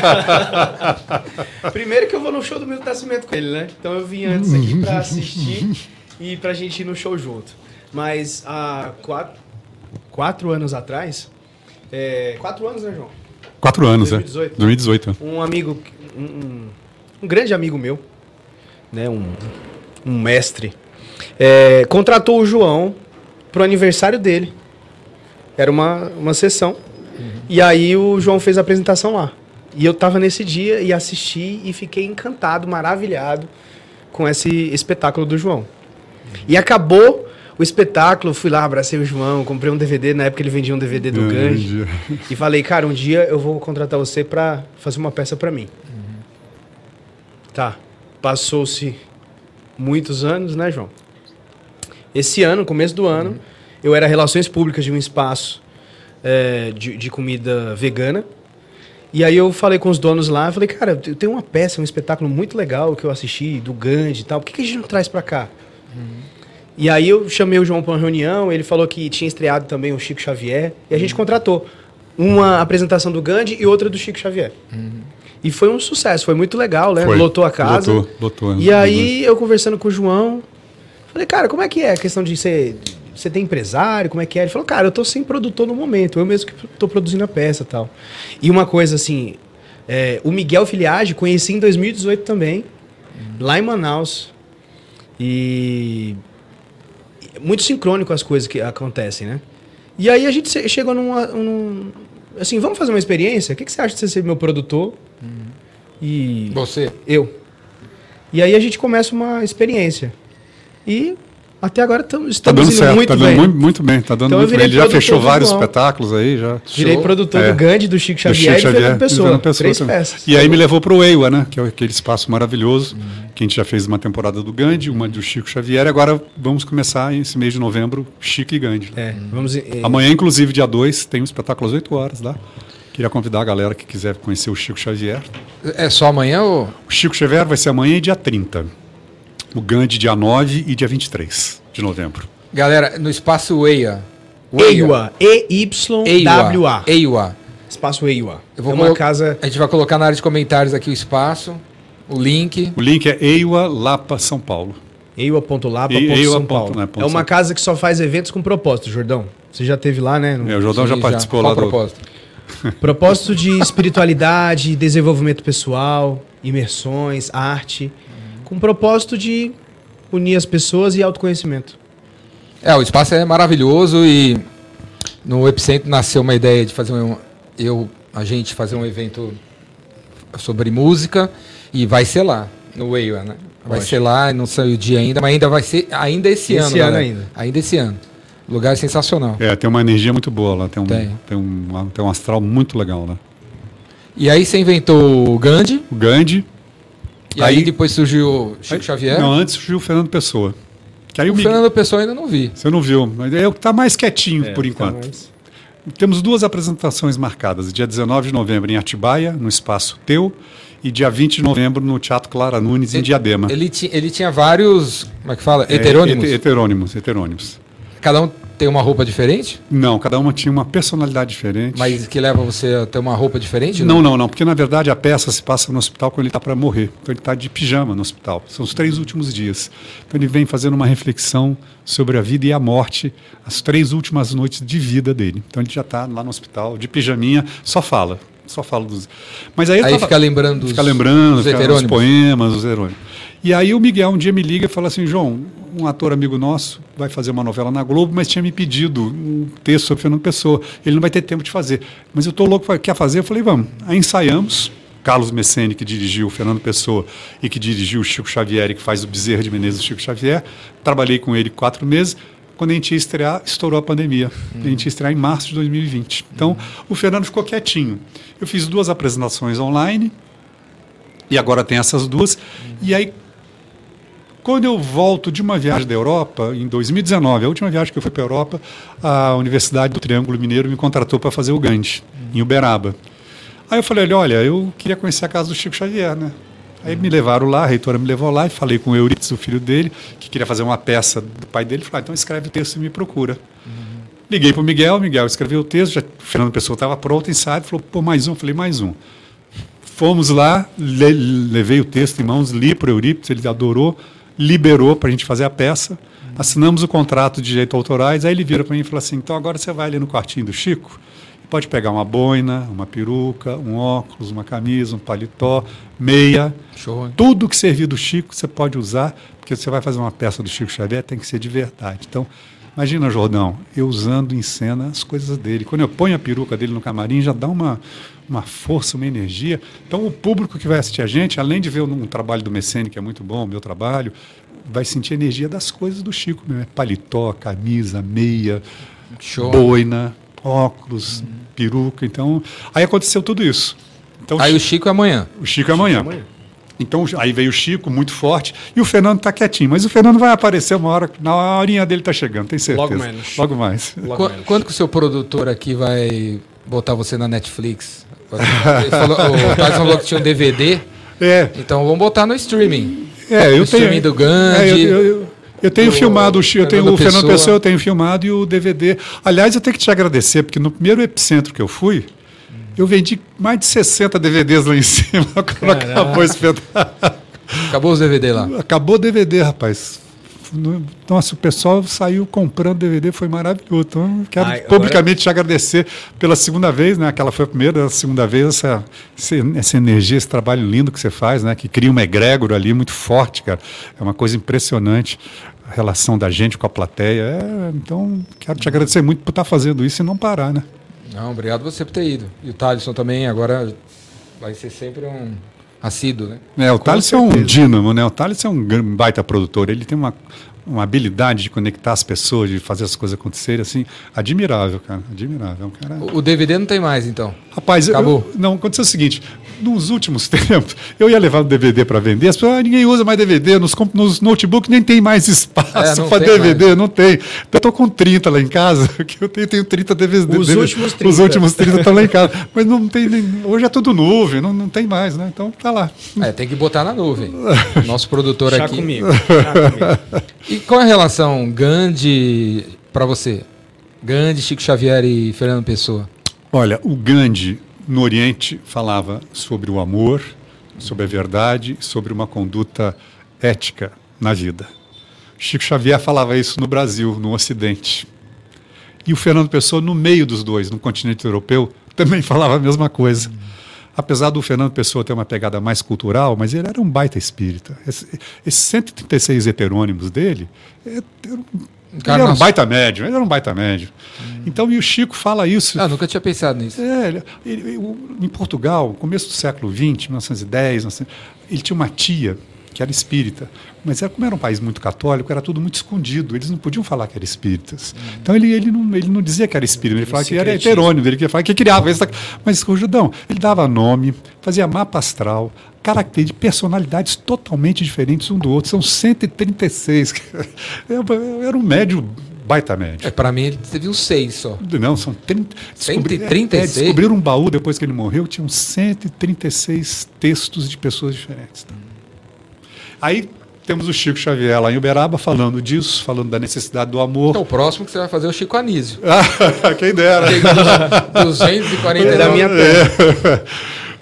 Primeiro que eu vou no show do Milton Nascimento com ele, né? Então eu vim antes aqui pra assistir e pra gente ir no show junto. Mas há quatro, quatro anos atrás. é, quatro anos, né, João?
Quatro anos,
2018.
né? 2018.
Um amigo. Um, um- um grande amigo meu, né? Um, um mestre. é, contratou o João pro aniversário dele. Era uma, uma sessão. E aí o João fez a apresentação lá. E eu tava nesse dia e assisti e fiquei encantado, maravilhado com esse espetáculo do João. E acabou o espetáculo, fui lá, abracei o João, comprei um DVD, na época ele vendia um DVD do Gandhi. E falei, cara, um dia eu vou contratar você pra fazer uma peça pra mim. Tá. Passou-se muitos anos, né, João? Esse ano, começo do ano, eu era relações públicas de um espaço é, de, de comida vegana. E aí eu falei com os donos lá, falei, cara, eu tenho uma peça, um espetáculo muito legal que eu assisti, do Gandhi e tal, por que, que a gente não traz pra cá? E aí eu chamei o João para uma reunião, ele falou que tinha estreado também o Chico Xavier, e a gente contratou uma apresentação do Gandhi e outra do Chico Xavier. E foi um sucesso, foi muito legal, né?
Foi.
Lotou a casa.
Lotou, lotou.
E aí eu conversando com o João, falei, cara, como é que é a questão de ser. Você tem empresário, como é que é? Ele falou, cara, eu tô sem produtor no momento, eu mesmo que tô produzindo a peça e tal. E uma coisa assim, é, o Miguel Filiage conheci em 2018 também, lá em Manaus. E muito sincrônico as coisas que acontecem, né? E aí a gente che- chegou numa, num. Assim, vamos fazer uma experiência? O que, que você acha de você ser meu produtor? E.
Você?
Eu. E aí a gente começa uma experiência. E até agora
Tá
estamos
dando
indo
certo,
muito
tá dando
bem.
muito, muito bem, tá dando
Então
muito bem. Ele já fechou
do
vários espetáculos aí, já.
Virei
Show.
produtor
É.
do Gandhi, do Chico
Do
Xavier
Chico
e do Fernando
Xavier,
Pessoa.
Fernando Pessoa
Três
também.
peças.
E aí me levou para o EIWA, né? Que é aquele espaço maravilhoso, que a gente já fez uma temporada do Gandhi, uma do Chico Xavier, e agora vamos começar esse mês de novembro, Chico e Gandhi.
É, vamos... eh,
Amanhã, inclusive, dia 2, tem um espetáculo às 8 horas lá. Queria convidar a galera que quiser conhecer o Chico Xavier.
É só amanhã ou.
O Chico Xavier vai ser amanhã e dia 30. O Gandhi dia 9 e dia 23 de novembro.
Galera, no espaço EIA.
EIWA. E-Y-W-A.
EIWA.
Espaço EIWA.
Eu vou
é uma
colo-
casa...
A gente vai colocar na área de comentários aqui o espaço, o link.
O link é EIWA Lapa, São Paulo.
EIWA.lapa.
E- EIWA
São
ponto,
Paulo.
né,
É uma casa que só faz eventos com propósito, Jordão. Você já teve lá, né? no-
É, o Jordão já
Sim,
participou
Qual
lá do...
propósito?
Propósito de espiritualidade, desenvolvimento pessoal, imersões, arte, com propósito de unir as pessoas e autoconhecimento.
É, o espaço é maravilhoso e no Epicentro nasceu uma ideia de fazer um, eu, a gente fazer um evento sobre música e vai ser lá, no EIWA, né? Vai
Ótimo.
ser lá, não saiu o dia ainda, mas ainda vai ser ainda esse,
Esse
ano.
ano
galera.
ainda.
Ainda esse ano. Lugar sensacional.
É, tem uma energia muito boa lá, tem um,
Tem.
tem. um, tem um astral muito legal lá.
E aí você inventou o Gandhi,
O Gandhi.
E aí,
Aí-
depois surgiu o Chico
aí-
Xavier.
Não, antes surgiu o Fernando Pessoa. Que aí
o
o Miguel-
Fernando Pessoa ainda não vi.
Você não viu, mas é o que está mais quietinho
É,
por
tá
enquanto.
mais-
Temos duas apresentações marcadas, dia 19 de novembro em Atibaia, no Espaço Teu, e dia 20 de novembro no Teatro Clara Nunes, em
Ele-
Diadema.
Ele, ti, ele tinha vários, como é que fala?
É,
Heterônimos.
hete- heterônimos, heterônimos.
Cada um tem uma roupa diferente,
Não, cada uma tinha uma personalidade diferente.
mas que leva você a ter uma roupa diferente?
Não, não, não, porque na verdade a peça se passa no hospital quando ele está para morrer. Então ele está de pijama no hospital. São os três últimos dias. Então ele vem fazendo uma reflexão sobre a vida e a morte, as três últimas noites de vida dele. Então ele já está lá no hospital, de pijaminha, só fala. Só fala dos. Mas aí,
Aí
tava-
fica lembrando dos,
Fica lembrando,
dos
fica os poemas, os heterônimos. E aí o Miguel um dia me liga e fala assim, João, um ator amigo nosso vai fazer uma novela na Globo, mas tinha me pedido um texto sobre Fernando Pessoa. Ele não vai ter tempo de fazer. Mas eu estou louco, quer fazer? Eu falei, vamos. Aí ensaiamos. Carlos Messene, que dirigiu o Fernando Pessoa e que dirigiu o Chico Xavier, e que faz o Bezerra de Menezes do Chico Xavier. Trabalhei com ele quatro meses. Quando a gente ia estrear, estourou a pandemia. A gente ia estrear em março de 2020. Então, o Fernando ficou quietinho. Eu fiz duas apresentações online, e agora tem essas duas. E aí Quando eu volto de uma viagem da Europa, em 2019, a última viagem que eu fui para a Europa, a Universidade do Triângulo Mineiro me contratou para fazer o Gandhi, em Uberaba. Aí eu falei, olha, eu queria conhecer a casa do Chico Xavier, né? Aí me levaram lá, a reitora me levou lá e falei com o Euripides, o filho dele, que queria fazer uma peça do pai dele. Falei, ah, então escreve o texto e me procura. Uhum. Liguei para o Miguel, Miguel escreveu o texto, já, o Fernando Pessoa estava pronto, ensaio, falou, pô, mais um. Falei, mais um. Fomos lá, le, levei o texto em mãos, li para o Euripides, ele adorou, liberou para a gente fazer a peça. Assinamos o contrato de direito autorais, aí ele vira para mim e falou assim, então agora você vai ali no quartinho do Chico Pode pegar uma boina, uma peruca, um óculos, uma camisa, um paletó, meia. Show. Tudo que servir do Chico você pode usar, porque você vai fazer uma peça do Chico Xavier, tem que ser de verdade. Então, imagina, Jordão, eu usando em cena as coisas dele. Quando eu ponho a peruca dele no camarim, já dá uma, uma força, uma energia. Então, o público que vai assistir a gente, além de ver um, trabalho do Mecene, que é muito bom, o meu trabalho, vai sentir a energia das coisas do Chico, né? paletó, camisa, meia, Show. boina óculos, uhum. peruca. Então, aí aconteceu tudo isso. Então,
aí o Chico é amanhã.
O Chico é amanhã. Chico é amanhã. Então, aí veio o Chico, muito forte, e o Fernando está quietinho. Mas o Fernando vai aparecer uma hora, na horinha dele está chegando, tem certeza.
Logo menos.
Logo mais.
Logo Qu menos. Quando que o seu produtor aqui vai botar você na Netflix? Ele falou, o Tyson falou que tinha um DVD. É. Então vamos botar no streaming.
É, eu
no
tenho.
Streaming do Gandhi. É, eu, eu, eu,
tenho filmado, eu tenho o Fernando Pessoa. Eu tenho filmado e o DVD. Aliás, eu tenho que te agradecer, porque no primeiro epicentro que eu fui, eu vendi mais de 60 DVDs lá em cima quando acabou o espetáculo.
Acabou os DVD lá?
Acabou o DVD, rapaz. Nossa, o pessoal saiu comprando DVD, foi maravilhoso. Então, quero Ai, publicamente agora... te agradecer pela segunda vez, né? Aquela foi a primeira, a segunda vez, essa, essa energia, esse trabalho lindo que você faz, né? Que cria uma egrégora ali muito forte, cara. É uma coisa impressionante a relação da gente com a plateia. É, então, quero te agradecer muito por estar fazendo isso e não parar, né?
Não, obrigado você por ter ido. E o Thaleson também, agora vai ser sempre um assíduo, né?
É, o Thales é um dínamo, né? O Thales é um baita produtor. Ele tem uma, uma habilidade de conectar as pessoas, de fazer as coisas acontecerem, assim, admirável, cara. Admirável. É um cara...
O DVD não tem mais, então?
Rapaz, Acabou. Eu, não, aconteceu o seguinte, nos últimos tempos, eu ia levar o DVD para vender, as pessoas, ah, ninguém usa mais DVD, nos, nos notebooks nem tem mais espaço é, para DVD, mais. não tem. Então, eu tô com 30 lá em casa, que eu tenho, tenho 30 DVDs.
Os últimos 30.
Os últimos 30 estão lá em casa. Mas não tem nem, hoje é tudo nuvem, não, não tem mais, né? Então tá lá.
É, tem que botar na nuvem. Nosso produtor Chá aqui. Comigo. Comigo. E qual é a relação Gandhi para você? Gandhi, Chico Xavier e Fernando Pessoa?
Olha, o Gandhi no Oriente falava sobre o amor, sobre a verdade, sobre uma conduta ética na vida. Chico Xavier falava isso no Brasil, no Ocidente. E o Fernando Pessoa, no meio dos dois, no continente europeu, também falava a mesma coisa. Apesar do Fernando Pessoa ter uma pegada mais cultural, mas ele era um baita espírita. Esses 136 heterônimos dele, é, ele era um baita médio, ele era um baita médio. Hum. Então, e o Chico fala isso.
Ah, nunca tinha pensado nisso.
É, ele, ele, em Portugal, começo do século XX, 1910, 1900, ele tinha uma tia que era espírita. Mas era, como era um país muito católico, era tudo muito escondido. Eles não podiam falar que eram espíritas. Hum. Então ele, ele, não, ele não dizia que era espírita, ele falava que era heterônimo, ele queria que criava isso. Mas o Judão, ele dava nome, fazia mapa astral, características, personalidades totalmente diferentes um do outro. São 136. Era um médio baita médio.
É, para mim ele teve uns seis só.
Não, são 30,
136? É, é,
descobriram um baú depois que ele morreu, tinham 136 textos de pessoas diferentes. Aí temos o Chico Xavier lá em Uberaba falando disso, falando da necessidade do amor.
Então, o próximo que você vai fazer é o Chico Anísio.
Quem dera.
240 da minha
terra.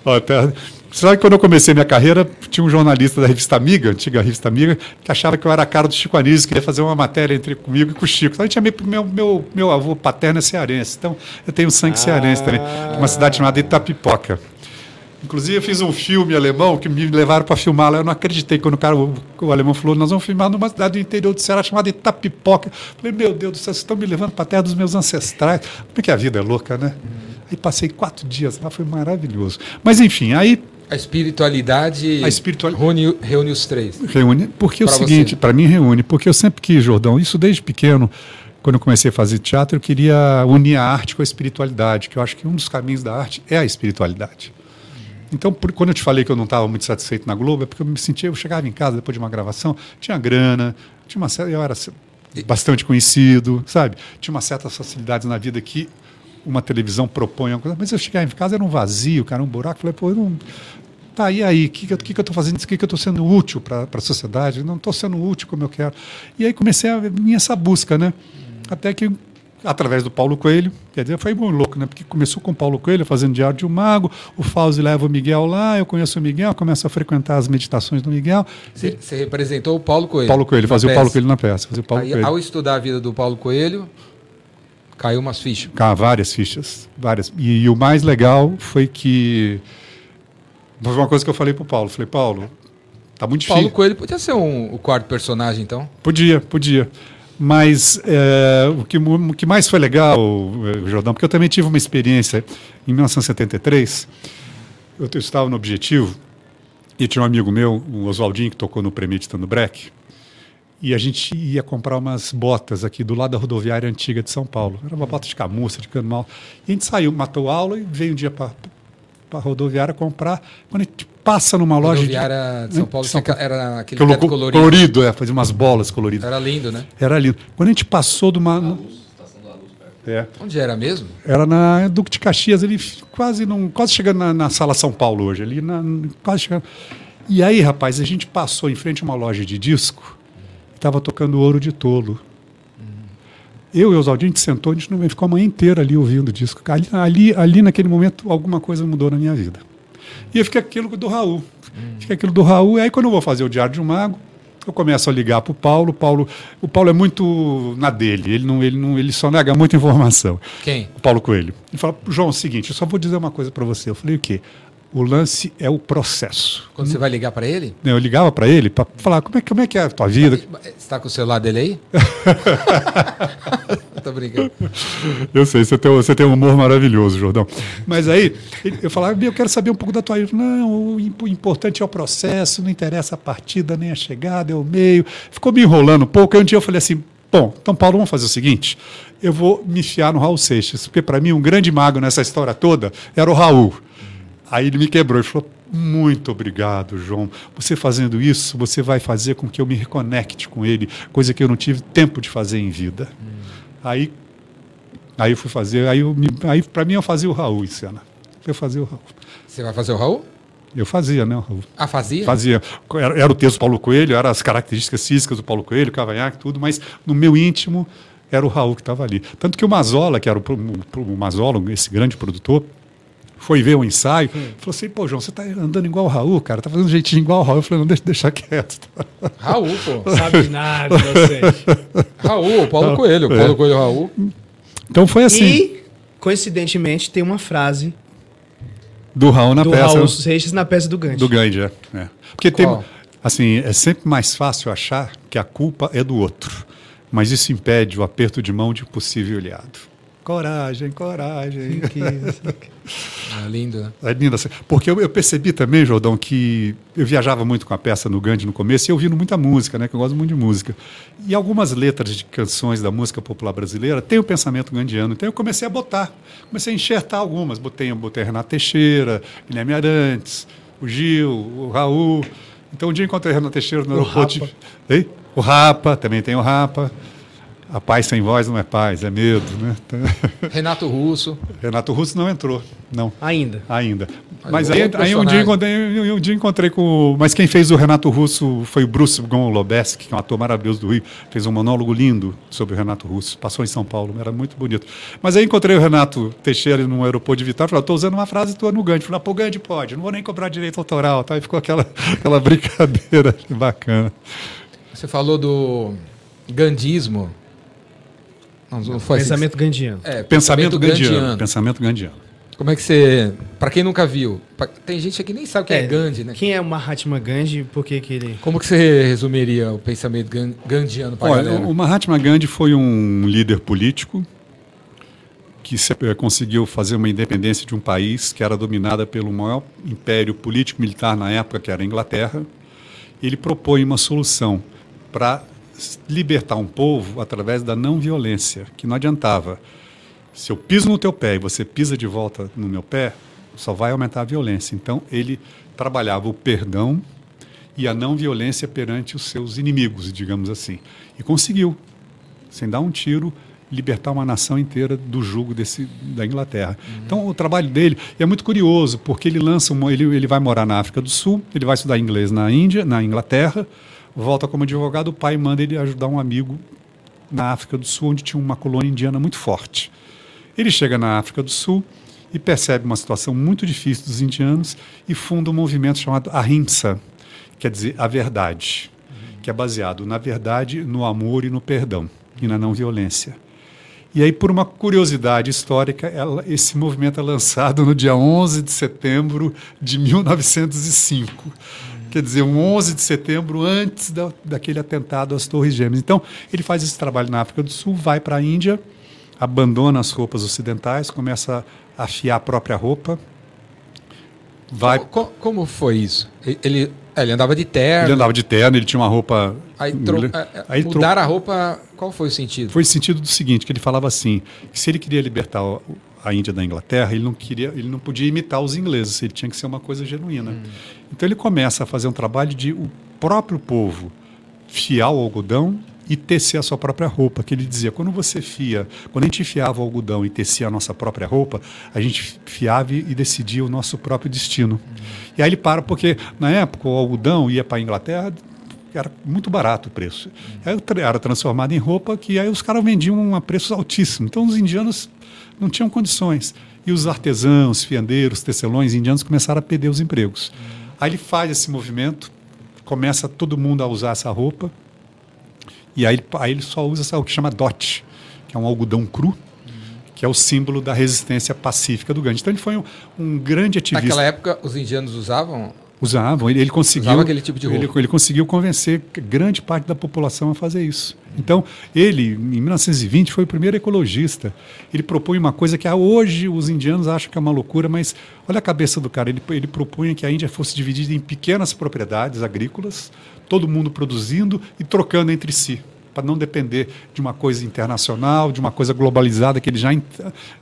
É. Até, sabe que quando eu comecei minha carreira, tinha um jornalista da revista Amiga, antiga revista Amiga, que achava que eu era a cara do Chico Anísio, queria fazer uma matéria entre comigo e com o Chico. Então, a gente meu, meu, meu avô paterno é cearense, então eu tenho sangue ah. cearense também, uma cidade chamada Itapipoca. Inclusive, eu fiz um filme alemão que me levaram para filmar lá. Eu não acreditei quando o, cara, o, o, alemão falou: Nós vamos filmar numa cidade do interior do Ceará chamada Itapipoca. Eu falei: Meu Deus do céu, vocês estão me levando para a terra dos meus ancestrais. Como é que a vida é louca, né? Aí passei quatro dias lá, foi maravilhoso. Mas, enfim, aí.
A espiritualidade, a espiritualidade reúne, reúne os três.
Reúne, porque é o seguinte, para mim reúne, porque eu sempre quis, Jordão, isso desde pequeno quando eu comecei a fazer teatro, eu queria unir a arte com a espiritualidade, que eu acho que um dos caminhos da arte é a espiritualidade. Então, por, quando eu te falei que eu não estava muito satisfeito na Globo, é porque eu me sentia, eu chegava em casa depois de uma gravação, tinha grana, tinha uma eu era bastante conhecido, sabe? Tinha uma certas facilidades na vida que uma televisão propõe uma coisa, mas eu chegava em casa, era um vazio, cara, um buraco, falei, pô, eu não, Tá, e aí? O que, que, que eu estou fazendo? O que, que eu estou sendo útil para a sociedade? Não estou sendo útil como eu quero. E aí comecei a vir essa busca, né? Até que, através do Paulo Coelho, quer dizer, foi muito louco, né? Porque começou com o Paulo Coelho fazendo Diário de um Mago, o Fauzi leva o Miguel lá, eu conheço o Miguel, começo a frequentar as meditações do Miguel.
Você, representou o Paulo Coelho?
Paulo Coelho, fazia o Paulo Coelho na peça. Fazia o Paulo
aí,
Coelho.
Ao estudar a vida do Paulo Coelho, caiu umas fichas.
Caiu várias fichas, várias. E, e o mais legal foi que foi uma coisa que eu falei pro Paulo. Falei, Paulo, tá muito difícil.
Paulo Coelho podia ser um, o quarto personagem, então?
Podia, podia. Mas é, o, que, o que mais foi legal, eh, Jordão, porque eu também tive uma experiência em 1973. Eu, eu estava no Objetivo e tinha um amigo meu, o Oswaldinho, que tocou no Premeditando Breck. E a gente ia comprar umas botas aqui do lado da rodoviária antiga de São Paulo. Era uma bota de camurça, de cano mal. E a gente saiu, matou aula e veio um dia para para a rodoviária comprar. Quando a gente passa numa loja.
Rodoviária de São Paulo São Paulo. era aquele
Colo teto colorido. Colorido, é, fazia umas bolas coloridas.
Era lindo, né?
Era lindo. Quando a gente passou de uma.
É. Onde era mesmo?
Era na Duque de Caxias, ali quase, não, quase chegando na, na Sala São Paulo hoje, ali na, quase chegando. E aí, rapaz, a gente passou em frente a uma loja de disco, estava tocando Ouro de Tolo. Eu e o Oswaldinho, a gente sentou, a gente não ficou a manhã inteira ali ouvindo o disco. Ali, ali, ali, naquele momento, alguma coisa mudou na minha vida. E eu fiquei aquilo do Raul. Fiquei aquilo do Raul. E aí, quando eu vou fazer o Diário de um Mago, eu começo a ligar para o Paulo. Paulo. O Paulo é muito na dele. Ele, não, ele, não, ele só nega muita informação.
Quem?
O Paulo Coelho. Ele fala, João, é o seguinte, eu só vou dizer uma coisa para você. Eu falei, o quê? O lance é o processo.
Quando você vai ligar para ele?
Eu ligava para ele para falar como é, como é que é a tua vida.
Você está com o celular dele aí? Tô brincando.
Eu sei, você tem, você tem um humor maravilhoso, Jordão. Mas aí, eu falava, eu quero saber um pouco da tua vida. Não, o importante é o processo, não interessa a partida, nem a chegada, é o meio. Ficou me enrolando um pouco. Aí um dia eu falei assim, bom, então Paulo, vamos fazer o seguinte, eu vou me fiar no Raul Seixas, porque para mim um grande mago nessa história toda era o Raul. Aí ele me quebrou e falou: Muito obrigado, João. Você fazendo isso, você vai fazer com que eu me reconecte com ele, coisa que eu não tive tempo de fazer em vida. Hum. Aí, aí eu fui fazer, aí, aí para mim eu fazia o Raul em cena. Eu fazia o Raul.
Você vai fazer o Raul?
Eu fazia, né, Raul?
Ah, fazia?
Fazia. Era, era o texto do Paulo Coelho, eram as características físicas do Paulo Coelho, cavanhaque, tudo, mas no meu íntimo era o Raul que estava ali. Tanto que o Mazola, que era o, o, o Mazola, esse grande produtor, foi ver o ensaio, hum. falou assim, pô, João, você tá andando igual o Raul, cara, tá fazendo um jeitinho igual o Raul. Eu falei, não, deixa, deixa quieto.
Raul, pô.
Sabe nada, você.
Raul, Paulo
ah,
Coelho, é. Paulo Coelho Raul.
Então foi assim.
E, coincidentemente, tem uma frase
do Raul na
do
peça.
Raul Seixas na peça do Gandhi.
Do Gandhi, é. é. Porque Qual? tem, assim, é sempre mais fácil achar que a culpa é do outro, mas isso impede o aperto de mão de um possível aliado. Coragem, coragem. Que,
é lindo, né?
É lindo. Assim. Porque eu, eu, percebi também, Jordão, que eu viajava muito com a peça no Gandhi no começo e eu ouvindo muita música, né? Que eu gosto muito de música. E algumas letras de canções da música popular brasileira têm o pensamento gandiano. Então eu comecei a botar, comecei a enxertar algumas. Botei, botei Renato Teixeira, Guilherme Arantes, o Gil, o Raul. Então um dia encontrei Renato Teixeira no aeroporto. O Rapa. O Rapa, também tem o Rapa. A paz sem voz não é paz, é medo, né?
Renato Russo.
Renato Russo não entrou, não.
Ainda.
Ainda. Mas, aí, aí um, dia encontrei, um dia encontrei com. Mas quem fez o Renato Russo foi o Bruce Gonlobeski, que é um ator maravilhoso do Rio. Fez um monólogo lindo sobre o Renato Russo. Passou em São Paulo, era muito bonito. Mas aí encontrei o Renato Teixeira no aeroporto de Vitória. Falei, estou usando uma frase tua no Gandhi. Falei, pô, Gandhi pode, não vou nem cobrar direito autoral. Tá? E ficou aquela, aquela brincadeira bacana.
Você falou do gandismo.
Não, não foi assim. pensamento assim. gandiano.
É, pensamento, pensamento gandiano. gandiano. Pensamento gandiano.
Como é que você. Para quem nunca viu, pra, tem gente aqui que nem sabe o que é, é, Gandhi, né?
Quem é o Mahatma Gandhi por que, que ele.
Como que você resumiria o pensamento gandiano para
Olha, o Mahatma Gandhi foi um líder político que se, eh, conseguiu fazer uma independência de um país que era dominada pelo maior império político-militar na época, que era a Inglaterra. Ele propõe uma solução para libertar um povo através da não violência, que não adiantava. Se eu piso no teu pé e você pisa de volta no meu pé, só vai aumentar a violência. Então, ele trabalhava o perdão e a não violência perante os seus inimigos, digamos assim. E conseguiu, sem dar um tiro, libertar uma nação inteira do jugo desse, da Inglaterra. Uhum. Então, o trabalho dele é muito curioso, porque ele lança uma, ele, ele vai morar na África do Sul, ele vai estudar inglês na Índia, na Inglaterra, volta como advogado, o pai manda ele ajudar um amigo na África do Sul, onde tinha uma colônia indiana muito forte. Ele chega na África do Sul e percebe uma situação muito difícil dos indianos e funda um movimento chamado Ahimsa, quer dizer a verdade, que é baseado na verdade, no amor e no perdão e na não violência. E aí, por uma curiosidade histórica, ela, esse movimento é lançado no dia 11 de setembro de 1905. Quer dizer, um 11 de setembro antes da, daquele atentado às Torres Gêmeas. Então, ele faz esse trabalho na África do Sul, vai para a Índia, abandona as roupas ocidentais, começa a afiar a própria roupa.
Vai... Como, como foi isso? Ele é, ele andava de terno.
Ele andava de terno, ele tinha uma roupa.
Aí, tro... É, é, aí mudar tro... a roupa, qual foi o sentido?
Foi o sentido do seguinte, que ele falava assim, que se ele queria libertar a Índia da Inglaterra, ele não queria, ele não podia imitar os ingleses, ele tinha que ser uma coisa genuína. Hum. Então ele começa a fazer um trabalho de o próprio povo fiar o algodão e tecer a sua própria roupa. Que ele dizia, quando você fia, quando a gente fiava o algodão e tecia a nossa própria roupa, a gente fiava e decidia o nosso próprio destino. Uhum. E aí ele para, porque na época o algodão ia para a Inglaterra, era muito barato o preço. Uhum. Aí era transformado em roupa que aí os caras vendiam a preços altíssimos. Então os indianos não tinham condições. E os artesãos, fiandeiros, tecelões indianos começaram a perder os empregos. Aí ele faz esse movimento, começa todo mundo a usar essa roupa, e aí, aí ele só usa o que chama DOT, que é um algodão cru, que é o símbolo da resistência pacífica do Gandhi. Então ele foi um, um grande ativista.
Naquela época os indianos usavam
usavam. Ele, ele conseguiu Usava aquele tipo de roupa. Ele, ele, conseguiu convencer grande parte da população a fazer isso. Então ele, em 1920, foi o primeiro ecologista. Ele propõe uma coisa que hoje os indianos acham que é uma loucura, mas olha a cabeça do cara. Ele, ele propunha que a Índia fosse dividida em pequenas propriedades agrícolas, todo mundo produzindo e trocando entre si para não depender de uma coisa internacional, de uma coisa globalizada, que ele já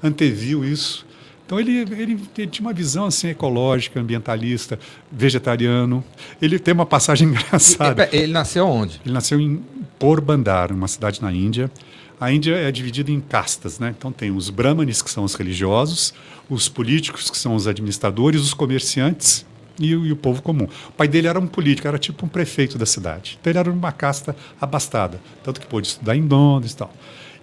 anteviu isso. Então ele, ele, ele, tinha uma visão assim ecológica, ambientalista, vegetariano. Ele tem uma passagem engraçada.
Ele nasceu onde?
Ele nasceu em Porbandar, uma cidade na Índia. A Índia é dividida em castas, né? Então tem os brahmanes, que são os religiosos, os políticos, que são os administradores, os comerciantes e, e, o povo comum. O pai dele era um político, era tipo um prefeito da cidade. Então ele era uma casta abastada, tanto que pôde estudar em Londres e tal.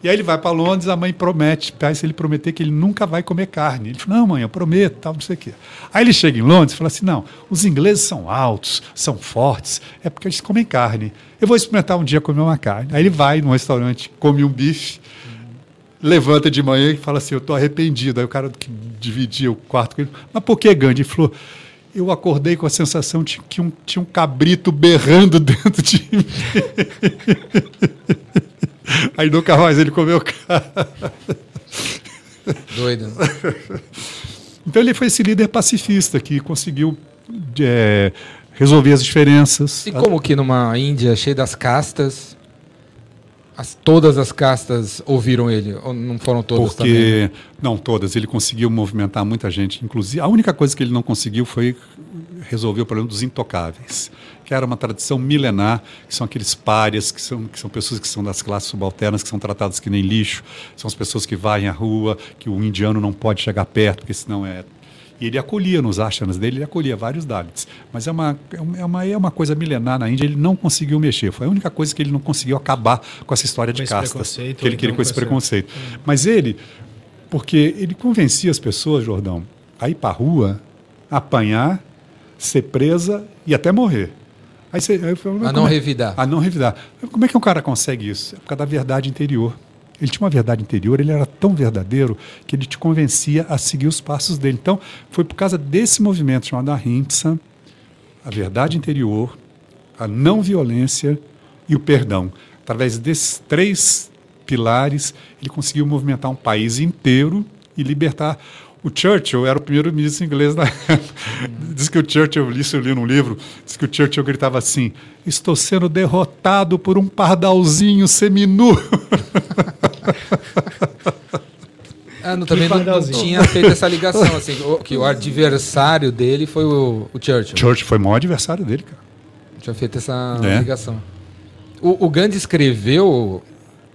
E aí ele vai para Londres, a mãe promete, se ele prometer que ele nunca vai comer carne. Ele fala, não, mãe, eu prometo, tal, não sei o quê. Aí ele chega em Londres e fala assim, não, os ingleses são altos, são fortes, é porque eles comem carne. Eu vou experimentar um dia comer uma carne. Aí ele vai num restaurante, come um bife, levanta de manhã e fala assim, eu estou arrependido. Aí o cara que dividia o quarto com ele, mas por que Gandhi? Ele falou, eu acordei com a sensação de que um, tinha um cabrito berrando dentro de mim. Aí nunca mais ele comeu carne.
Doido. Né?
Então ele foi esse líder pacifista que conseguiu é, resolver as diferenças.
E como que numa Índia cheia das castas, as, todas as castas ouviram ele? Ou não foram todas
Porque, também? Não, todas. Ele conseguiu movimentar muita gente. Inclusive, a única coisa que ele não conseguiu foi resolver o problema dos intocáveis que era uma tradição milenar, que são aqueles párias, que são, que são pessoas que são das classes subalternas, que são tratadas que nem lixo, são as pessoas que varrem a rua, que o indiano não pode chegar perto, porque senão é e ele acolhia nos ashramas dele, ele acolhia vários Dalits. Mas é uma, é uma, é uma coisa milenar na Índia, ele não conseguiu mexer. Foi a única coisa que ele não conseguiu acabar com essa história com de castas. Que ele queria com esse preconceito. Hum. Mas ele, porque ele convencia as pessoas, Jordão, a ir para a rua, apanhar, ser presa e até morrer.
Aí você, aí falo, a não é? revidar.
A não revidar. Como é que um cara consegue isso? É por causa da verdade interior. Ele tinha uma verdade interior, ele era tão verdadeiro que ele te convencia a seguir os passos dele. Então, foi por causa desse movimento chamado Ahimsa, a verdade interior, a não violência e o perdão. Através desses três pilares, ele conseguiu movimentar um país inteiro e libertar o Churchill era o primeiro ministro inglês da época. Diz que o Churchill, isso eu li num livro, diz que o Churchill gritava assim: Estou sendo derrotado por um pardalzinho seminu.
Ah, não, também não, não
Pardalzinho.
tinha feito essa ligação, assim, o- que o adversário dele foi o, o Churchill.
Churchill foi o maior adversário dele, cara.
Não tinha feito essa
É.
ligação. O, o Gandhi escreveu.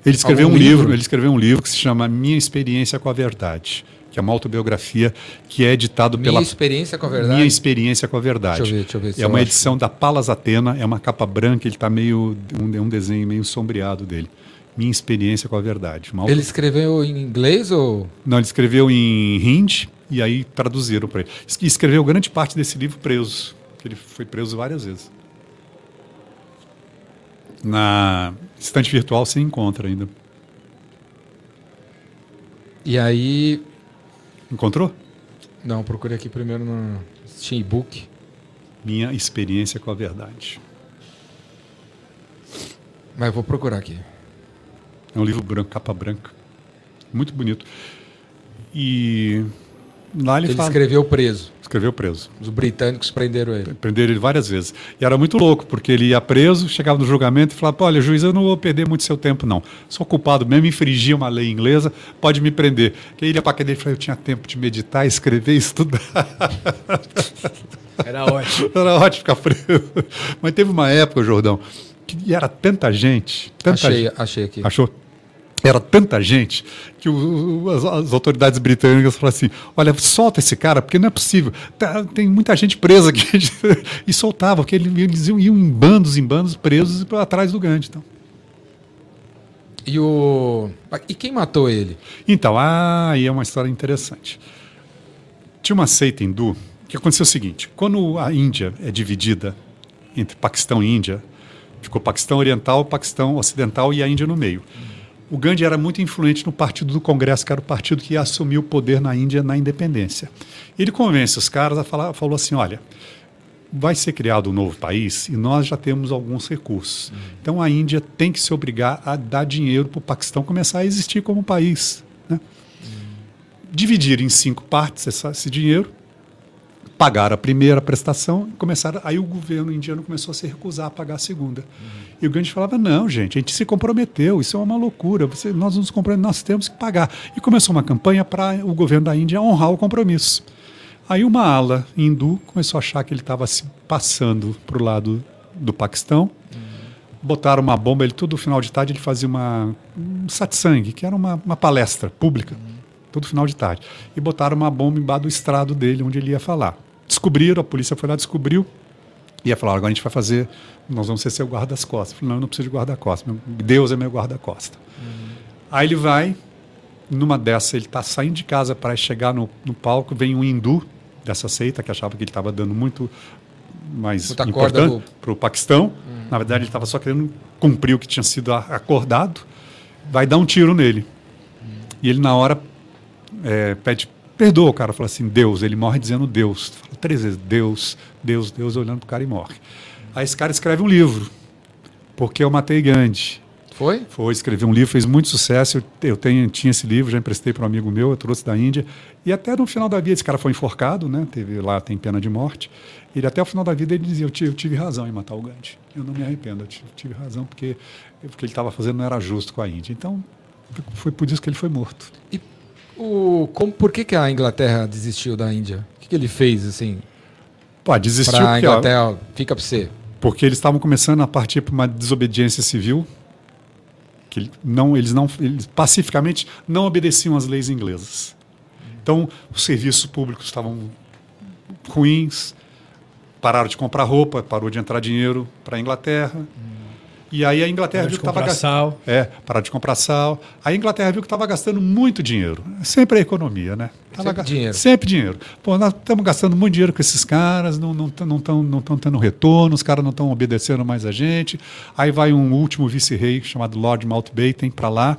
Ele escreveu um livro?
livro?
ele escreveu um livro que se chama Minha Experiência com a Verdade, que é uma autobiografia que é editado
Minha
pela
experiência com a verdade.
Minha Experiência com a Verdade.
Deixa eu ver, deixa eu ver se
é uma
acho.
edição da Palas Atena, é uma capa branca, ele está meio um, é um desenho meio sombreado dele. Minha Experiência com a Verdade. Uma
Ele escreveu em inglês ou.
Não, ele escreveu em hindi e aí traduziram para ele. Es- Escreveu grande parte desse livro preso, que ele foi preso várias vezes. Na estante virtual você encontra ainda.
E aí.
Encontrou?
Não, procurei aqui primeiro no Steam e-book.
Minha experiência com a verdade.
Mas vou procurar aqui.
É um livro branco, capa branca. Muito bonito. E lá ele,
Ele
fala,
escreveu preso.
Escreveu preso.
Os britânicos prenderam ele.
Prenderam ele várias vezes. E era muito louco, porque ele ia preso, chegava no julgamento e falava: olha, juiz, eu não vou perder muito seu tempo, não. Sou culpado mesmo, infringi uma lei inglesa, pode me prender. Que ele ia para a cadeia e falava: eu tinha tempo de meditar, escrever, estudar.
Era ótimo.
Era ótimo ficar preso. Mas teve uma época, Jordão, que era tanta gente. Tanta
Achei,
gente.
achei aqui.
Achou? Era tanta gente que o- as, as autoridades britânicas falaram assim: olha, solta esse cara, porque não é possível. Tá- tem muita gente presa aqui. e soltavam, porque ele- eles iam, iam em bandos, em bandos, presos atrás do Gandhi. Então,
E o. E quem matou ele?
então ah, aí é uma história interessante. Tinha uma seita hindu que aconteceu o seguinte: quando a Índia é dividida entre Paquistão e Índia, ficou Paquistão Oriental, Paquistão Ocidental e a Índia no meio. O Gandhi era muito influente no partido do Congresso, que era o partido que ia assumir o poder na Índia na independência. Ele convence os caras a falar, falou assim: olha, vai ser criado um novo país e nós já temos alguns recursos. Então a Índia tem que se obrigar a dar dinheiro para o Paquistão começar a existir como país. Né? Dividir em cinco partes esse dinheiro, pagar a primeira prestação, começaram, aí o governo indiano começou a se recusar a pagar a segunda. E o Gandhi falava: não, gente, a gente se comprometeu, isso é uma loucura, você, nós nos comprometemos, nós temos que pagar. E começou uma campanha para o governo da Índia honrar o compromisso. Aí uma ala hindu começou a achar que ele estava se passando para o lado do Paquistão. Botaram uma bomba, ele todo final de tarde ele fazia uma um satsang, que era uma, uma palestra pública, todo final de tarde. E botaram uma bomba embaixo do estrado dele, onde ele ia falar. Descobriram, a polícia foi lá, descobriu, e ia falar, agora a gente vai fazer, nós vamos ser seu guarda-costas. Eu falei, não, eu não preciso de guarda-costas, meu- Deus é meu guarda-costas. Aí ele vai, numa dessa, ele está saindo de casa para chegar no, no palco, vem um hindu dessa seita, que achava que ele estava dando muito mais
corda
importante para o Paquistão. Na verdade, ele estava só querendo cumprir o que tinha sido acordado. Vai dar um tiro nele. E ele, na hora, é, pede perdoa o cara. Fala assim, Deus. Ele morre dizendo Deus. Fala três vezes, Deus, Deus, Deus, olhando para o cara e morre. Aí esse cara escreve um livro. Porque eu matei Gandhi.
Foi?
Foi escrever um livro, fez muito sucesso. Eu, eu tenho, tinha esse livro, já emprestei para um amigo meu, eu trouxe da Índia. E até no final da vida, esse cara foi enforcado, né? Teve lá, tem pena de morte. Ele até o final da vida ele dizia: eu tive, eu tive razão em matar o Gandhi. Eu não me arrependo, eu tive, tive razão porque o que ele estava fazendo não era justo com a Índia. Então, foi por isso que ele foi morto.
E o, como, por que, que a Inglaterra desistiu da Índia? O que, que ele fez, assim,
Pô, desistiu
pra
ó,
Inglaterra? Fica pra você.
porque eles estavam começando a partir para uma desobediência civil. Que não, eles não, eles pacificamente não obedeciam às leis inglesas. Então, os serviços públicos estavam ruins, pararam de comprar roupa, parou de entrar dinheiro para a Inglaterra. E aí a Inglaterra
Para
viu que estava gastando. É, parar de comprar sal. Aí a Inglaterra viu que estava gastando muito dinheiro. Sempre a economia, né? Tava
Sempre
ga-
dinheiro.
Sempre dinheiro. Pô, nós estamos gastando muito dinheiro com esses caras, não estão não tão, não tão tendo retorno, os caras não estão obedecendo mais a gente. Aí vai um último vice-rei chamado Lord Mountbatten para lá,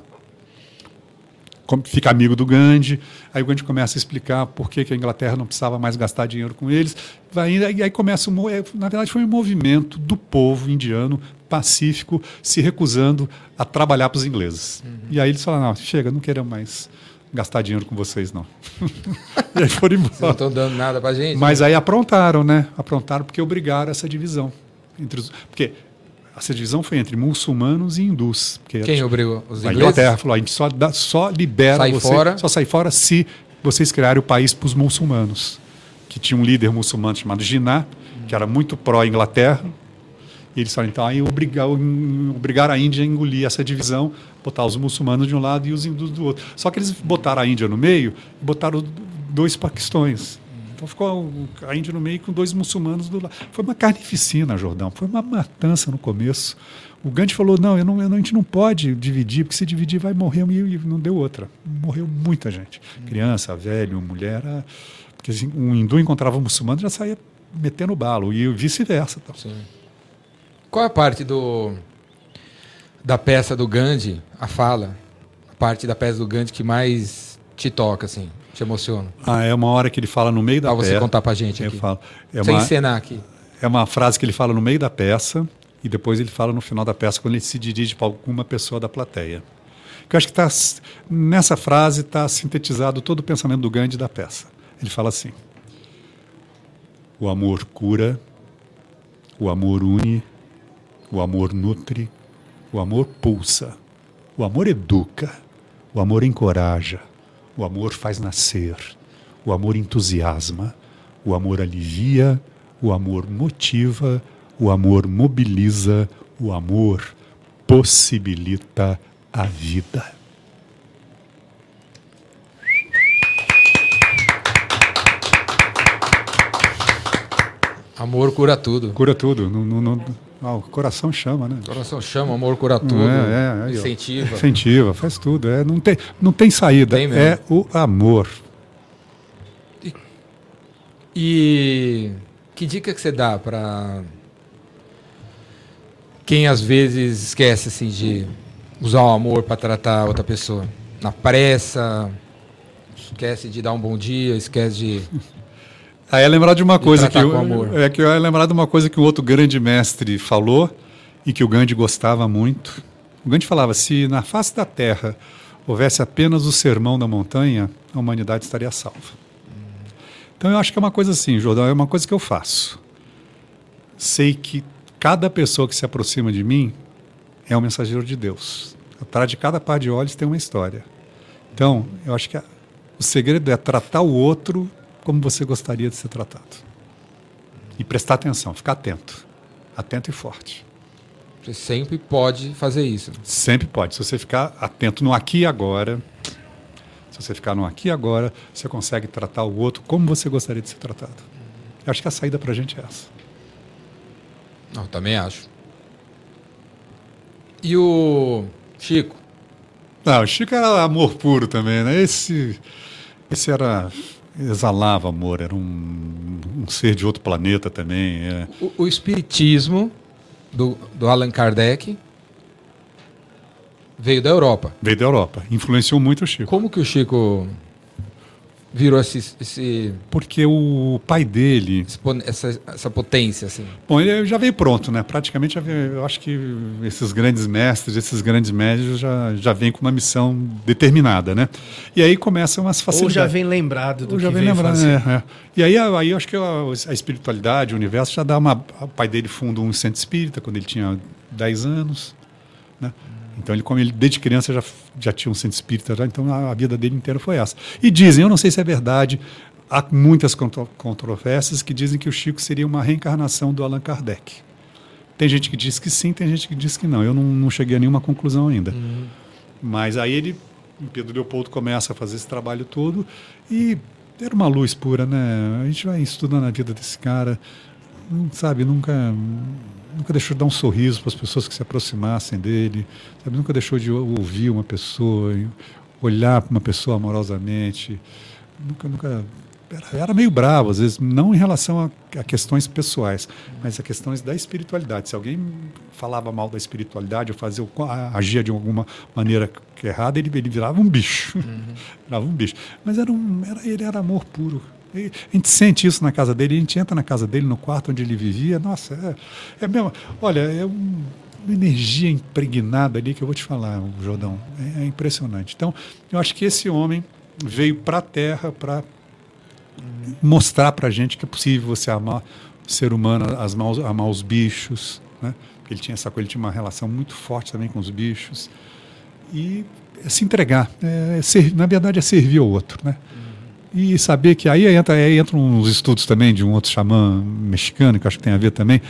fica amigo do Gandhi. Aí o Gandhi começa a explicar por que, que a Inglaterra não precisava mais gastar dinheiro com eles. Vai, e aí começa, um, é, na verdade, foi um movimento do povo indiano pacífico se recusando a trabalhar para os ingleses. E aí eles falaram: não, chega, não queremos mais gastar dinheiro com vocês, não. e aí foram
Vocês não
embora.
estão dando nada pra gente?
Mas aí aprontaram, né? Aprontaram porque obrigaram essa divisão. Entre os, porque essa divisão foi entre muçulmanos e hindus.
Quem obrigou? Os
a
ingleses?
Inglaterra falou: a gente só, dá, só libera
Sai
você,
fora.
só sai fora se vocês criarem o país para os muçulmanos. Que tinha um líder muçulmano chamado Jinnah, que era muito pró-Inglaterra. E eles falaram, então, aí obrigar, obrigar a Índia a engolir essa divisão, botar os muçulmanos de um lado e os hindus do outro. Só que eles botaram a Índia no meio e botaram dois paquistões. Então ficou a Índia no meio com dois muçulmanos do lado. Foi uma carnificina, Jordão. Foi uma matança no começo. O Gandhi falou: não, eu não, eu não, a gente não pode dividir, porque se dividir vai morrer. E não deu outra. Morreu muita gente. Criança, velho, mulher. Porque assim, um hindu encontrava um muçulmano já saía metendo balo, e vice-versa. Então.
Qual é a parte do da peça do Gandhi, a fala, a parte da peça do Gandhi que mais te toca, assim, te emociona?
Ah, é uma hora que ele fala no meio da
Pra você
peça.
contar pra gente aqui.
falo. É
Sem
uma,
encenar aqui.
é uma frase que ele fala no meio da peça e depois ele fala no final da peça quando ele se dirige para alguma pessoa da plateia. Que eu acho que tá, nessa frase está sintetizado todo o pensamento do Gandhi da peça. Ele fala assim: O amor cura, o amor une, o amor nutre, o amor pulsa, o amor educa, o amor encoraja, o amor faz nascer, o amor entusiasma, o amor alivia, o amor motiva, o amor mobiliza, o amor possibilita a vida.
Amor cura tudo.
Cura tudo. Não, não, não, ah, o coração chama, né?
Coração chama, amor cura tudo.
É, é,
incentiva.
Incentiva, faz tudo. É, não, tem, não tem saída.
Tem
é o amor.
E que dica que você dá para quem às vezes esquece assim de usar o amor para tratar outra pessoa na pressa, esquece de dar um bom dia, esquece de
Aí é lembrar de uma coisa que eu, é que eu é lembrar de uma coisa que um outro grande mestre falou e que o Gandhi gostava muito. O Gandhi falava: se na face da Terra houvesse apenas o sermão da montanha, a humanidade estaria salva. Então eu acho que é uma coisa assim, Jordão, é uma coisa que eu faço. Sei que cada pessoa que se aproxima de mim é um mensageiro de Deus. Atrás de cada par de olhos tem uma história. Então, eu acho que a- o segredo é tratar o outro como você gostaria de ser tratado. E prestar atenção, ficar atento. Atento e forte.
você sempre pode fazer isso.
Sempre pode. Se você ficar atento no aqui e agora, se você ficar no aqui e agora, você consegue tratar o outro como você gostaria de ser tratado. Eu acho que a saída para a gente é essa.
Não, também acho. E o Chico,
Não, o Chico era amor puro também, né? Esse, esse era exalava amor, era um, um ser de outro planeta também. é.
o, o espiritismo do, do Allan Kardec veio da Europa.
Veio da Europa, influenciou muito o Chico.
Como que o Chico virou esse, esse,
Porque o pai dele,
essa, essa potência assim?
Bom, ele já veio pronto, né? Praticamente, já veio, eu acho que esses grandes mestres, esses grandes médios já, já vêm com uma missão determinada, né? E aí começam as
Ou
facilidades.
já vem lembrado do
Ou já
que
vem
veio
lembrando,
fazer.
é, é. E aí, aí eu acho que a, a espiritualidade, o universo, já dá uma. O pai dele funda um centro espírita quando ele tinha 10 anos. Então, ele, como ele desde criança já, já tinha um centro espírita, já, então a, a vida dele inteira foi essa. E dizem, eu não sei se é verdade, há muitas contro- controvérsias que dizem que o Chico seria uma reencarnação do Allan Kardec. Tem gente que diz que sim, tem gente que diz que não. Eu não, não cheguei a nenhuma conclusão ainda. Mas aí ele, Pedro Leopoldo, começa a fazer esse trabalho todo e era uma luz pura, né? A gente vai estudando a vida desse cara, não sabe, nunca, nunca deixou de dar um sorriso para as pessoas que se aproximassem dele, sabe? Nunca deixou de ou- ouvir uma pessoa, olhar para uma pessoa amorosamente, nunca, nunca era, era meio bravo às vezes, não em relação a, a questões pessoais, mas a questões da espiritualidade. Se alguém falava mal da espiritualidade ou fazia, agia de alguma maneira errada, ele, ele virava um bicho, virava um bicho. Mas era um, era, ele era amor puro. A gente sente isso na casa dele, a gente entra na casa dele, no quarto onde ele vivia, nossa, é, é mesmo, olha, é um- uma energia impregnada ali que eu vou te falar, Jordão, é, é impressionante. Então, eu acho que esse homem veio para a Terra para mostrar para a gente que é possível você amar o ser humano, as maus- amar os bichos, né? Porque ele tinha essa coisa, ele tinha uma relação muito forte também com os bichos. E é se entregar, é ser, na verdade é servir ao outro, né? E saber que aí entra, aí entram uns estudos também de um outro xamã mexicano, que acho que tem a ver também.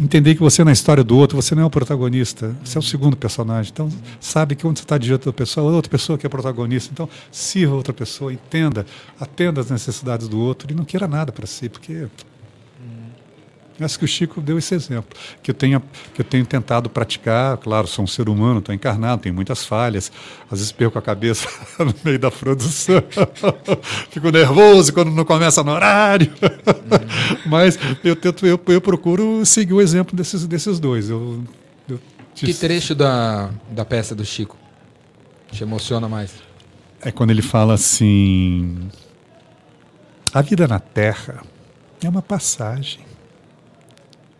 Entender que você na história do outro, você não é o protagonista, você é o segundo personagem. Então, sabe que quando você está diante da pessoa, outra pessoa que é protagonista. Então, sirva outra pessoa, entenda, atenda às necessidades do outro e não queira nada para si, porque Acho que o Chico deu esse exemplo, que eu, tenho, que eu tenho tentado praticar. Claro, sou um ser humano, estou encarnado, tenho muitas falhas. Às vezes perco a cabeça no meio da produção. Fico nervoso quando não começa no horário. Mas eu, tento, eu, eu procuro seguir o exemplo desses, desses dois. Eu, eu
Que trecho da, da peça do Chico te emociona mais?
É quando ele fala assim: a vida na Terra é uma passagem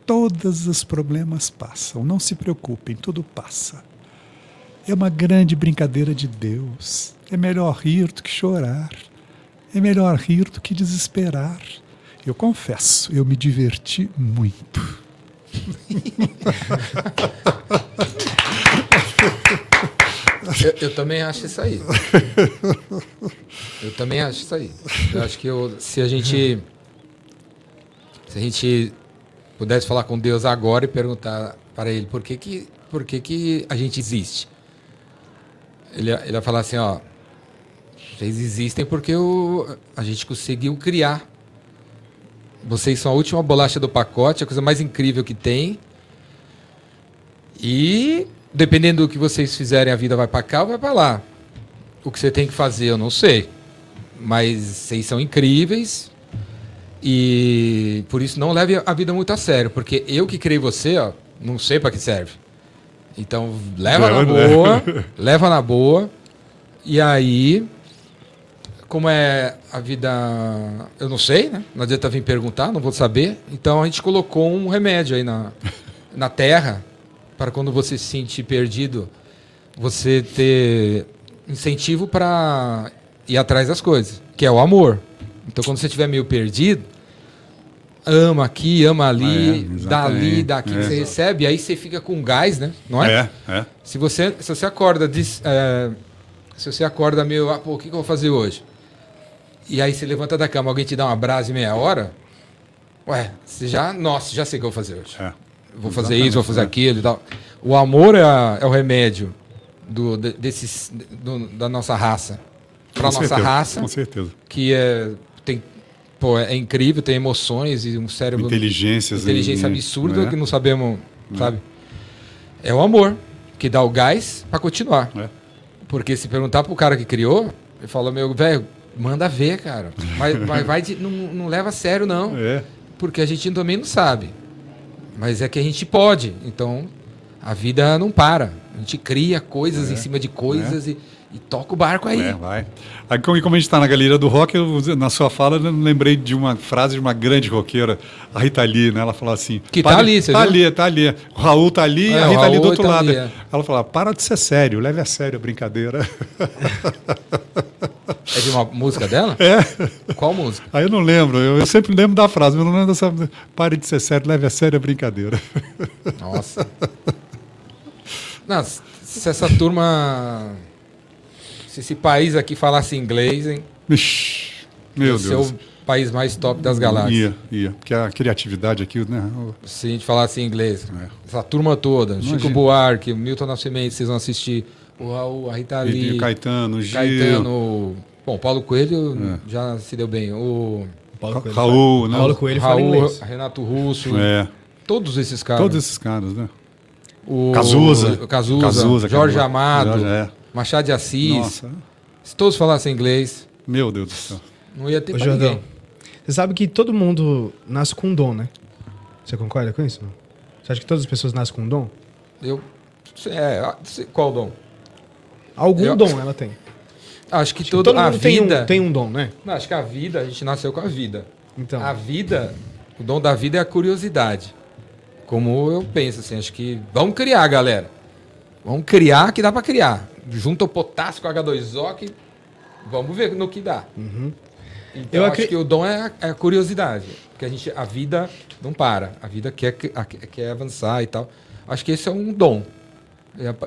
todos os problemas passam. Não se preocupem, tudo passa. É uma grande brincadeira de Deus. É melhor rir do que chorar. É melhor rir do que desesperar. Eu confesso, eu me diverti muito.
Eu, eu, também acho isso aí. Eu também acho isso aí. Eu acho que eu, se a gente. Se a gente pudesse falar com Deus agora e perguntar para ele por que, que, por que, que a gente existe. Ele, ele ia falar assim, ó, vocês existem porque o, a gente conseguiu criar. Vocês são a última bolacha do pacote, a coisa mais incrível que tem. E dependendo do que vocês fizerem, a vida vai para cá ou vai para lá. O que você tem que fazer, eu não sei. Mas vocês são incríveis, e por isso não leve a vida muito a sério, porque eu que criei você, ó, não sei para que serve. Então leva na boa, leva na boa. E aí, como é a vida, eu não sei, né? Não adianta vir perguntar, não vou saber. Então a gente colocou um remédio aí na, na terra para quando você se sentir perdido, você ter incentivo para ir atrás das coisas, que é o amor. Então, quando você estiver meio perdido, ama aqui, ama ali, é, dali, daqui é. que você recebe, aí você fica com gás, né? Não é? É, é. Se você, se você acorda, diz, é, se você acorda meio, ah, pô, o que, que eu vou fazer hoje? E aí você levanta da cama, alguém te dá uma brasa meia hora, ué, você já, nossa, já sei o que eu vou fazer hoje. É. Vou fazer Exatamente, isso, vou fazer é. aquilo e tal. O amor é, é o remédio do, desses, do, da nossa raça. Para nossa certeza, raça.
Com certeza.
Que é pô, é incrível, tem emoções e um cérebro.
Inteligências.
Inteligência e, absurda né? que não sabemos, é. sabe? É o amor que dá o gás para continuar. É. Porque se perguntar pro cara que criou, ele fala, meu, velho, manda ver, cara. Mas, mas vai de, não, não leva a sério, não. É. Porque a gente também não sabe. Mas é que a gente pode. Então, a vida não para. A gente cria coisas é. em cima de coisas é. e e toca o barco aí. É,
vai. Aí, como, a gente está na galeria do rock, eu, na sua fala, eu lembrei de uma frase de uma grande roqueira, a Rita Lee, né? Ela falou assim...
Que tá ali, você
Tá
viu?
ali, tá ali. O Raul tá ali é, a Rita ali do outro tá lado. Ali, é. Ela falou, para de ser sério, leve a sério a brincadeira.
É de uma música dela?
É.
Qual música?
Aí eu não lembro, eu, eu sempre lembro da frase, mas não lembro dessa... Pare de ser sério, leve a sério a brincadeira.
Nossa. Não, se essa turma se esse país aqui falasse inglês, hein?
Ixi, meu ia Deus.
Ser o país mais top das galáxias.
Ia, ia. Porque a criatividade aqui, né?
Se a gente falasse inglês. É. Essa turma toda. Imagina. Chico Buarque, Milton Nascimento, vocês vão assistir. O Raul, a Rita Lee.
o Caetano, o Gil.
Caetano. Bom, Paulo Coelho é. já se deu bem. O
Paulo Coelho, Raul, né?
Paulo Coelho Raul, fala inglês. Renato Russo.
É.
Todos esses caras.
Todos esses caras, né?
O
Cazuza.
Cazuza, Cazuza Jorge Amado. Jorge, é. Machado de Assis. Nossa. Se todos falassem inglês.
Meu Deus do céu.
Não ia ter Ô, Jordão, ninguém.
Você sabe que todo mundo nasce com um dom, né? Você concorda com isso? Você acha que todas as pessoas nascem com um dom?
Eu. É, qual dom?
Algum Eu... dom ela tem.
Acho que, acho todo, que todo a vida tem
um, tem um dom, né?
Não, acho que a vida, a gente nasceu com a vida.
Então.
A vida, o dom da vida é a curiosidade. Como eu penso assim, acho que vamos criar, galera. Vamos criar que dá para criar. Junta o potássio com H2O que vamos ver no que dá.
Uhum.
Então,
Eu acre-
acho que o dom é a, é a curiosidade. Porque a, gente, a vida não para. A vida quer, quer avançar e tal. Acho que esse é um dom.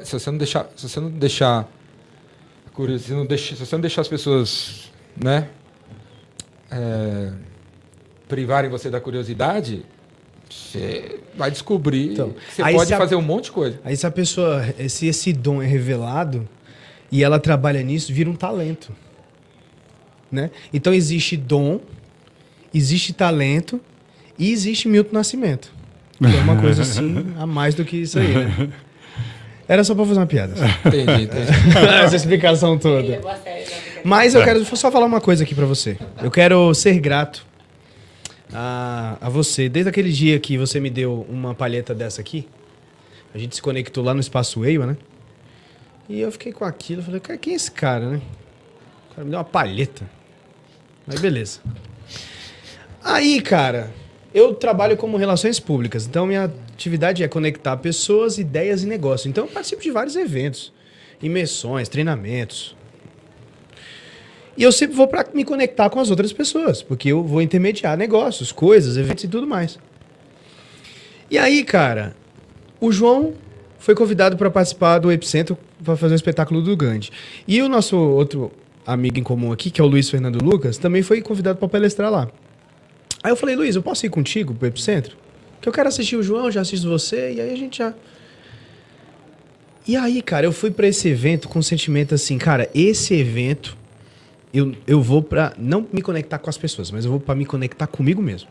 Se você não deixar. Se você não deixar. a Se, não se você não deixar as pessoas. Né? é, privarem você da curiosidade, você vai descobrir
Então,
você
aí
pode
a-
fazer um monte de coisa.
Aí se a pessoa, se esse dom é revelado e ela trabalha nisso, vira um talento. Né? Então existe dom, existe talento e existe Milton Nascimento. Que é uma coisa assim, a mais do que isso aí, né? Era só pra fazer uma piada.
Entendi, entendi.
Essa explicação toda. Mas eu quero só falar uma coisa aqui pra você. Eu quero ser grato a, a você. Desde aquele dia que você me deu uma palheta dessa aqui, a gente se conectou lá no Espaço Eiwa, né? E eu fiquei com aquilo, falei, cara, quem é esse cara, né? O cara me deu uma palheta. Mas beleza. Aí, cara, eu trabalho como relações públicas, então minha atividade é conectar pessoas, ideias e negócios. Então eu participo de vários eventos, imersões, treinamentos, e eu sempre vou para me conectar com as outras pessoas, porque eu vou intermediar negócios, coisas, eventos e tudo mais. E aí, cara, o João foi convidado para participar do Epicentro para fazer um espetáculo do Gandhi. E o nosso outro amigo em comum aqui, que é o Luiz Fernando Lucas, também foi convidado para palestrar lá. Aí eu falei, Luiz, eu posso ir contigo pro Epicentro? Que eu quero assistir o João, já assisto você, e aí a gente já. E aí, cara, eu fui para esse evento com um sentimento assim, cara, esse evento eu, eu vou pra não me conectar com as pessoas, mas eu vou pra me conectar comigo mesmo.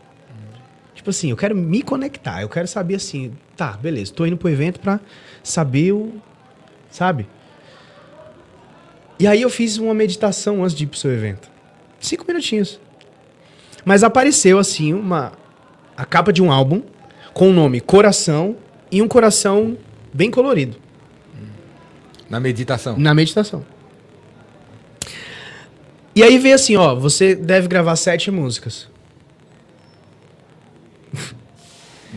Tipo assim, eu quero me conectar, eu quero saber assim, tá, beleza, tô indo pro evento pra saber o. Sabe? E aí eu fiz uma meditação antes de ir pro seu evento. Cinco minutinhos. Mas apareceu assim uma. A capa de um álbum com o nome Coração e um coração bem colorido.
Na meditação.
Na meditação. E aí veio assim, ó, você deve gravar sete músicas.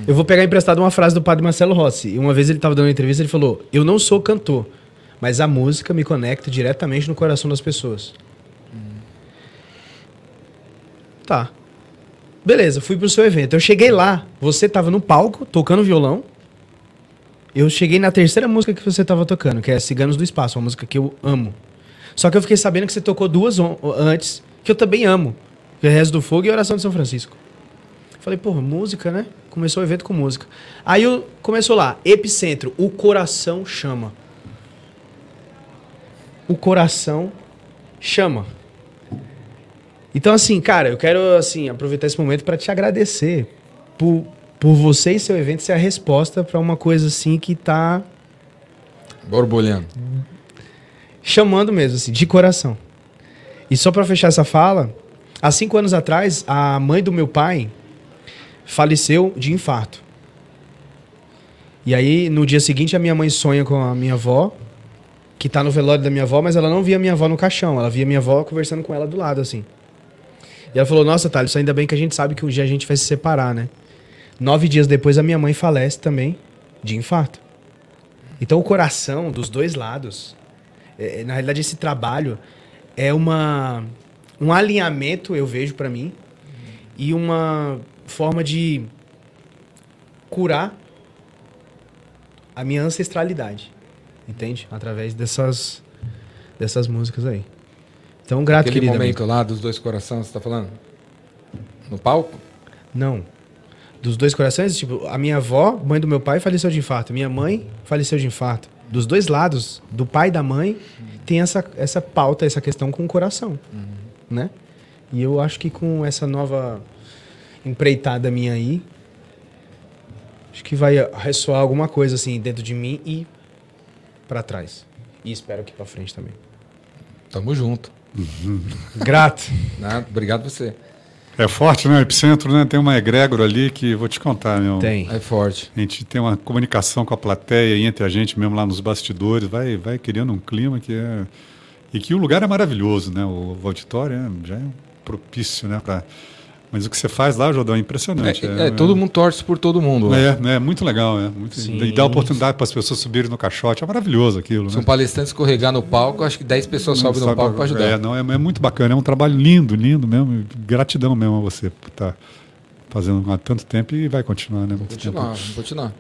Eu vou pegar emprestado uma frase do padre Marcelo Rossi. Uma vez ele estava dando uma entrevista, ele falou: "Eu não sou cantor, mas a música me conecta diretamente no coração das pessoas." Tá. Beleza, fui pro seu evento. Eu cheguei lá, você tava no palco tocando violão. Eu cheguei na terceira música que você tava tocando, que é Ciganos do Espaço, uma música que eu amo. Só que eu fiquei sabendo que você tocou duas antes, que eu também amo. Que é Rezo do Fogo e Oração de São Francisco. Falei, porra, música, né? Começou o evento com música. Aí eu, começou lá, Epicentro, o coração chama. O coração chama. Então, assim, cara, eu quero assim, aproveitar esse momento para te agradecer por, por você e seu evento ser a resposta para uma coisa assim que tá
Borbulhando.
Chamando mesmo, assim, de coração. E só pra fechar essa fala, há cinco anos atrás, a mãe do meu pai faleceu de infarto. E aí, no dia seguinte, a minha mãe sonha com a minha avó, que tá no velório da minha avó, mas ela não via minha avó no caixão, ela via minha avó conversando com ela do lado, assim. E ela falou, nossa, Thales, ainda bem que a gente sabe que um dia a gente vai se separar, né? Nove dias depois, a minha mãe falece também de infarto. Então, o coração dos dois lados é, na realidade, esse trabalho é uma, um alinhamento, eu vejo pra mim, e uma forma de curar a minha ancestralidade. Entende? Através dessas, dessas músicas aí. Então, grato,
Aquele
querido.
momento
amigo.
lá dos dois corações, você tá falando? No palco?
Não. Dos dois corações, tipo, a minha avó, mãe do meu pai, faleceu de infarto. Minha mãe faleceu de infarto. Dos dois lados, do pai e da mãe, tem essa, essa pauta, essa questão com o coração. Né? E eu acho que com essa nova empreitada minha aí, acho que vai ressoar alguma coisa assim dentro de mim e pra trás. E espero que pra frente também.
Tamo junto.
Grato.
Né? Obrigado você.
É forte, né? O Epicentro né? tem uma egrégora ali que vou te contar, meu.
Tem.
É forte.
A gente tem uma comunicação com a plateia e entre a gente mesmo lá nos bastidores, vai, vai criando um clima que é. E que o lugar é maravilhoso, né? O, o auditório é, já é propício, né? Para Mas o que você faz lá, Jordão, é impressionante.
É, é, todo mundo torce por todo mundo. lá.
É, é muito legal, é. Muito,
Sim.
e dá oportunidade para as pessoas subirem no caixote. É maravilhoso aquilo,
Se um
né?
palestrante escorregar no palco, acho que 10 pessoas sobem no palco para ajudar.
É, não, é, é muito bacana. É um trabalho lindo, lindo mesmo. Gratidão mesmo a você por estar fazendo há tanto tempo e vai continuar, né? Muito
Continuar,
tempo.
vamos continuar.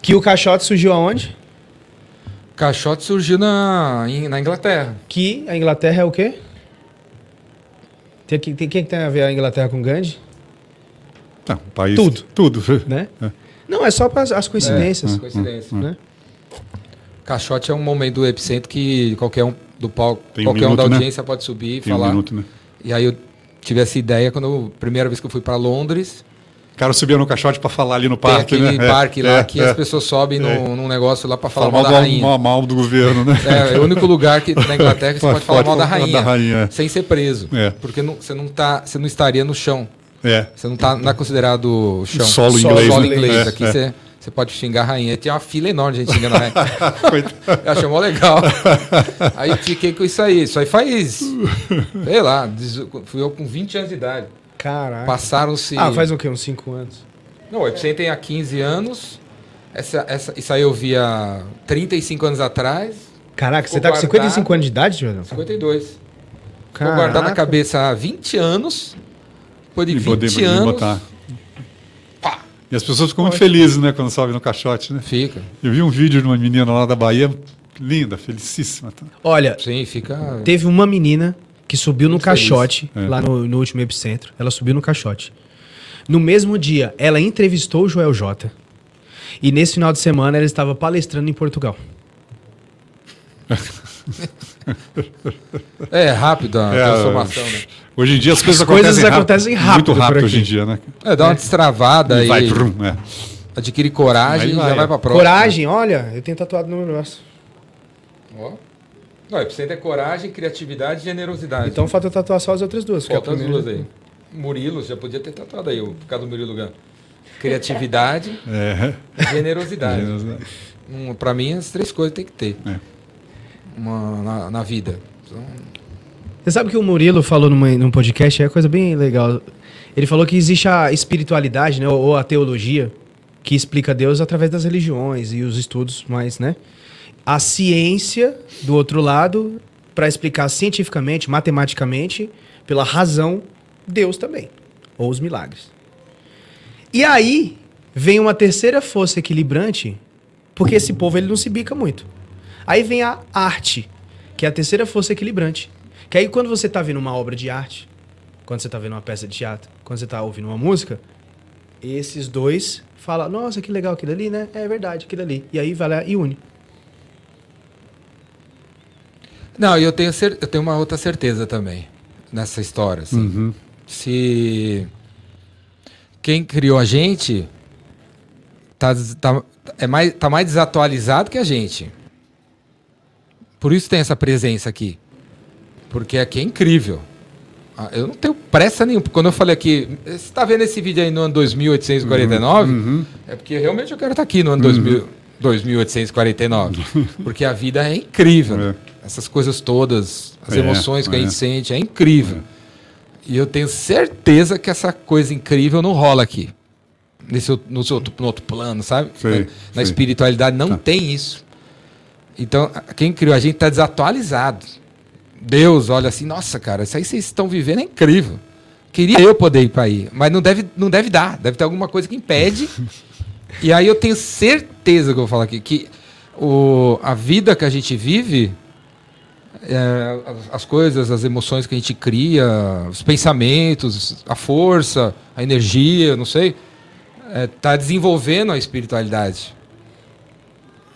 Que o caixote surgiu aonde?
Caixote surgiu na, na Inglaterra.
Que a Inglaterra é o quê? Tem, tem, tem, quem que tem a ver a Inglaterra com Gandhi?
Não, o país,
Tudo.
Tudo.
Né?
É.
Não, é só para as coincidências.
É, coincidência.
Né?
Caixote é um momento do epicentro que qualquer um do palco,
um
qualquer um da
minuto, né?
audiência pode subir e
Tem um
falar.
minuto, né?
E aí eu tive essa ideia quando primeira vez que eu fui para Londres,
O cara subia no caixote para falar ali no
tem
parque,
aquele
né? É,
parque lá
é,
que
é.
as pessoas sobem no,
É.
num negócio lá para falar
Fala
mal da rainha.
mal, mal do governo, né?
É, é o único lugar que na Inglaterra que você pode falar mal da rainha,
Da rainha, é.
sem ser preso.
É.
Porque não- você, não tá, você não estaria no chão.
é.
Você não, tá, não é considerado chão.
Solo
Solo
inglês.
Solo
né?
inglês.
É,
Aqui
é.
Você, você pode xingar a rainha. Tinha uma fila enorme de gente xingando a rainha. Eu achei mó legal. Aí fiquei com isso aí. Isso aí faz, sei lá, fui eu com 20 anos de idade.
Caraca.
Passaram-se...
Ah, faz o quê? Uns 5 anos.
Não, o Epicenter tem há 15 anos. Essa, essa, isso aí eu vi há 35 anos atrás.
Caraca, você tá com 55
guardado.
anos de idade, Jordão?
52. Ficou
Caraca.
guardado na cabeça há 20 anos. Depois de
E
20
poder-
anos...
botar.
Pá,
E as pessoas ficam muito felizes, né, quando sobe no caixote, né?
fica.
Eu vi um vídeo de uma menina lá da Bahia, linda, felicíssima. tá?
Olha,
Sim, fica...
teve uma menina que subiu no
feliz.
caixote,
É.
lá no, no último epicentro. Ela subiu no caixote. No mesmo dia, ela entrevistou o Joel J. E nesse final de semana, ela estava palestrando em Portugal.
É rápido a
É,
transformação, né?
Hoje em dia as coisas,
As coisas
acontecem,
acontecem rápido
Muito rápido hoje em dia, né?
É, dá uma destravada
E
e,
vai, brum, é.
adquire coragem e já
vai,
vai
é.
pra próxima.
Coragem, olha, eu tenho tatuado no meu braço.
Ó. Não, é coragem, criatividade e generosidade.
Então falta tatuar só as outras duas. é a
Faltam as duas aí. Murilo, já podia ter tatuado aí, o- por causa do Murilo Gun. Criatividade
É.
e generosidade.
Generosidade.
Um, pra mim, as três coisas tem que ter.
É.
Uma, na, na vida. Então,
Você sabe que o Murilo falou numa, num podcast, é coisa bem legal. Ele falou que existe a espiritualidade, né, ou, ou a teologia, que explica Deus através das religiões e os estudos, mas, né? A ciência, do outro lado, para explicar cientificamente, matematicamente, pela razão, Deus também. Ou os milagres. E aí, vem uma terceira força equilibrante, porque esse povo ele não se bica muito. Aí vem a arte, que é a terceira força equilibrante. Que aí quando você tá vendo uma obra de arte, quando você tá vendo uma peça de teatro, quando você tá ouvindo uma música, esses dois falam, nossa, que legal aquilo ali, né? É verdade, aquilo ali. E aí vai lá e une.
Não, e eu tenho, cer- eu tenho uma outra certeza também nessa história. assim.
Uhum.
Se quem criou a gente tá, tá, é mais, tá mais desatualizado que a gente. Por isso tem essa presença aqui. Porque aqui é incrível. Ah, Eu não tenho pressa nenhuma. Quando eu falei aqui, você está vendo esse vídeo aí no ano 2849?
Uhum.
É porque realmente eu quero estar aqui no ano 2000, 2849. Porque a vida é incrível.
É.
Essas coisas todas, as
É,
emoções que a
é.
gente sente, é incrível. E eu tenho certeza que essa coisa incrível não rola aqui. Nesse, no, outro, no outro plano, sabe?
Sei,
na, espiritualidade não
Tá.
tem isso. Então, a- quem criou a gente está desatualizado. Deus olha assim, nossa, cara, isso aí vocês estão vivendo é incrível. Queria eu poder ir para aí, mas não deve, não deve dar. Deve ter alguma coisa que impede. e aí eu tenho certeza que eu vou falar aqui, que o, a vida que a gente vive, é, as, as coisas, as emoções que a gente cria, os pensamentos, a força, a energia, não sei, está desenvolvendo a espiritualidade.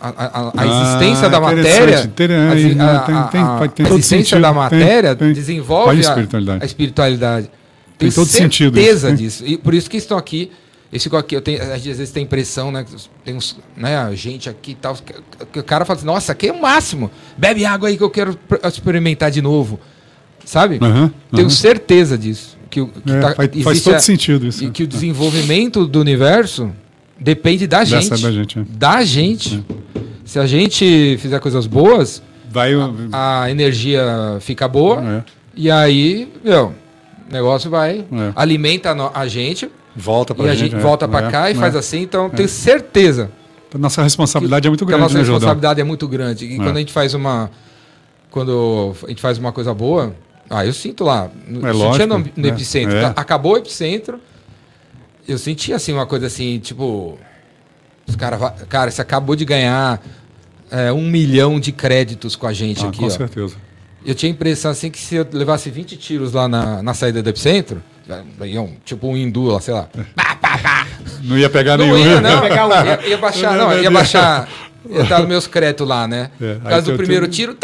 A, a- a-
Ah,
existência da matéria, a,
tem- tem-
a-
tem
a
todo
existência
sentido,
da
tem-
matéria
tem.
desenvolve
a espiritualidade.
espiritualidade.
Tem
Tenho
todo sentido
certeza
isso, né?
disso. E por isso que estão aqui. Esse aqui, eu tenho, às vezes tem impressão, né? Tem uns, né, gente aqui e tal. que- O cara fala assim, nossa, aqui é o máximo. Bebe água aí que eu quero experimentar de novo. Sabe?
Aham,
Tenho
aham.
certeza disso. Que, que
É,
tá-
faz, faz todo
a-
sentido isso.
E que o desenvolvimento do universo depende da
Dessa
gente.
da gente, é.
Da gente. Se a gente fizer coisas boas,
Vai.
a energia fica boa.
É.
E aí, meu, O negócio vai,
É.
alimenta a a gente
Volta pra
e a
gente.
gente
é,
volta pra
é,
cá e
é.
faz assim. Então, tenho certeza
Nossa responsabilidade é muito
que a
grande,
nossa
né, Jordão?
responsabilidade é muito grande. E
É.
quando a gente faz uma. Quando a gente faz uma coisa boa, ah, eu sinto lá. No,
É
sentia
lógico,
no, no
é,
epicentro.
é.
tá? Acabou o epicentro. Eu senti assim uma coisa assim, tipo. Os cara, cara, você acabou de ganhar é, um milhão de créditos com a gente
Ah,
aqui,
com
ó.
certeza.
Eu tinha a impressão assim que se eu levasse 20 tiros lá na, na saída do epicentro, iam, tipo um hindu lá, sei lá. Pá, pá, pá.
Não ia pegar
Não
nenhum.
ia, não.
pegar um.
Ia, ia baixar, não, ia baixar. Ia nos meus créditos lá, né?
É,
Por causa do
tem-
primeiro
tem-
tiro.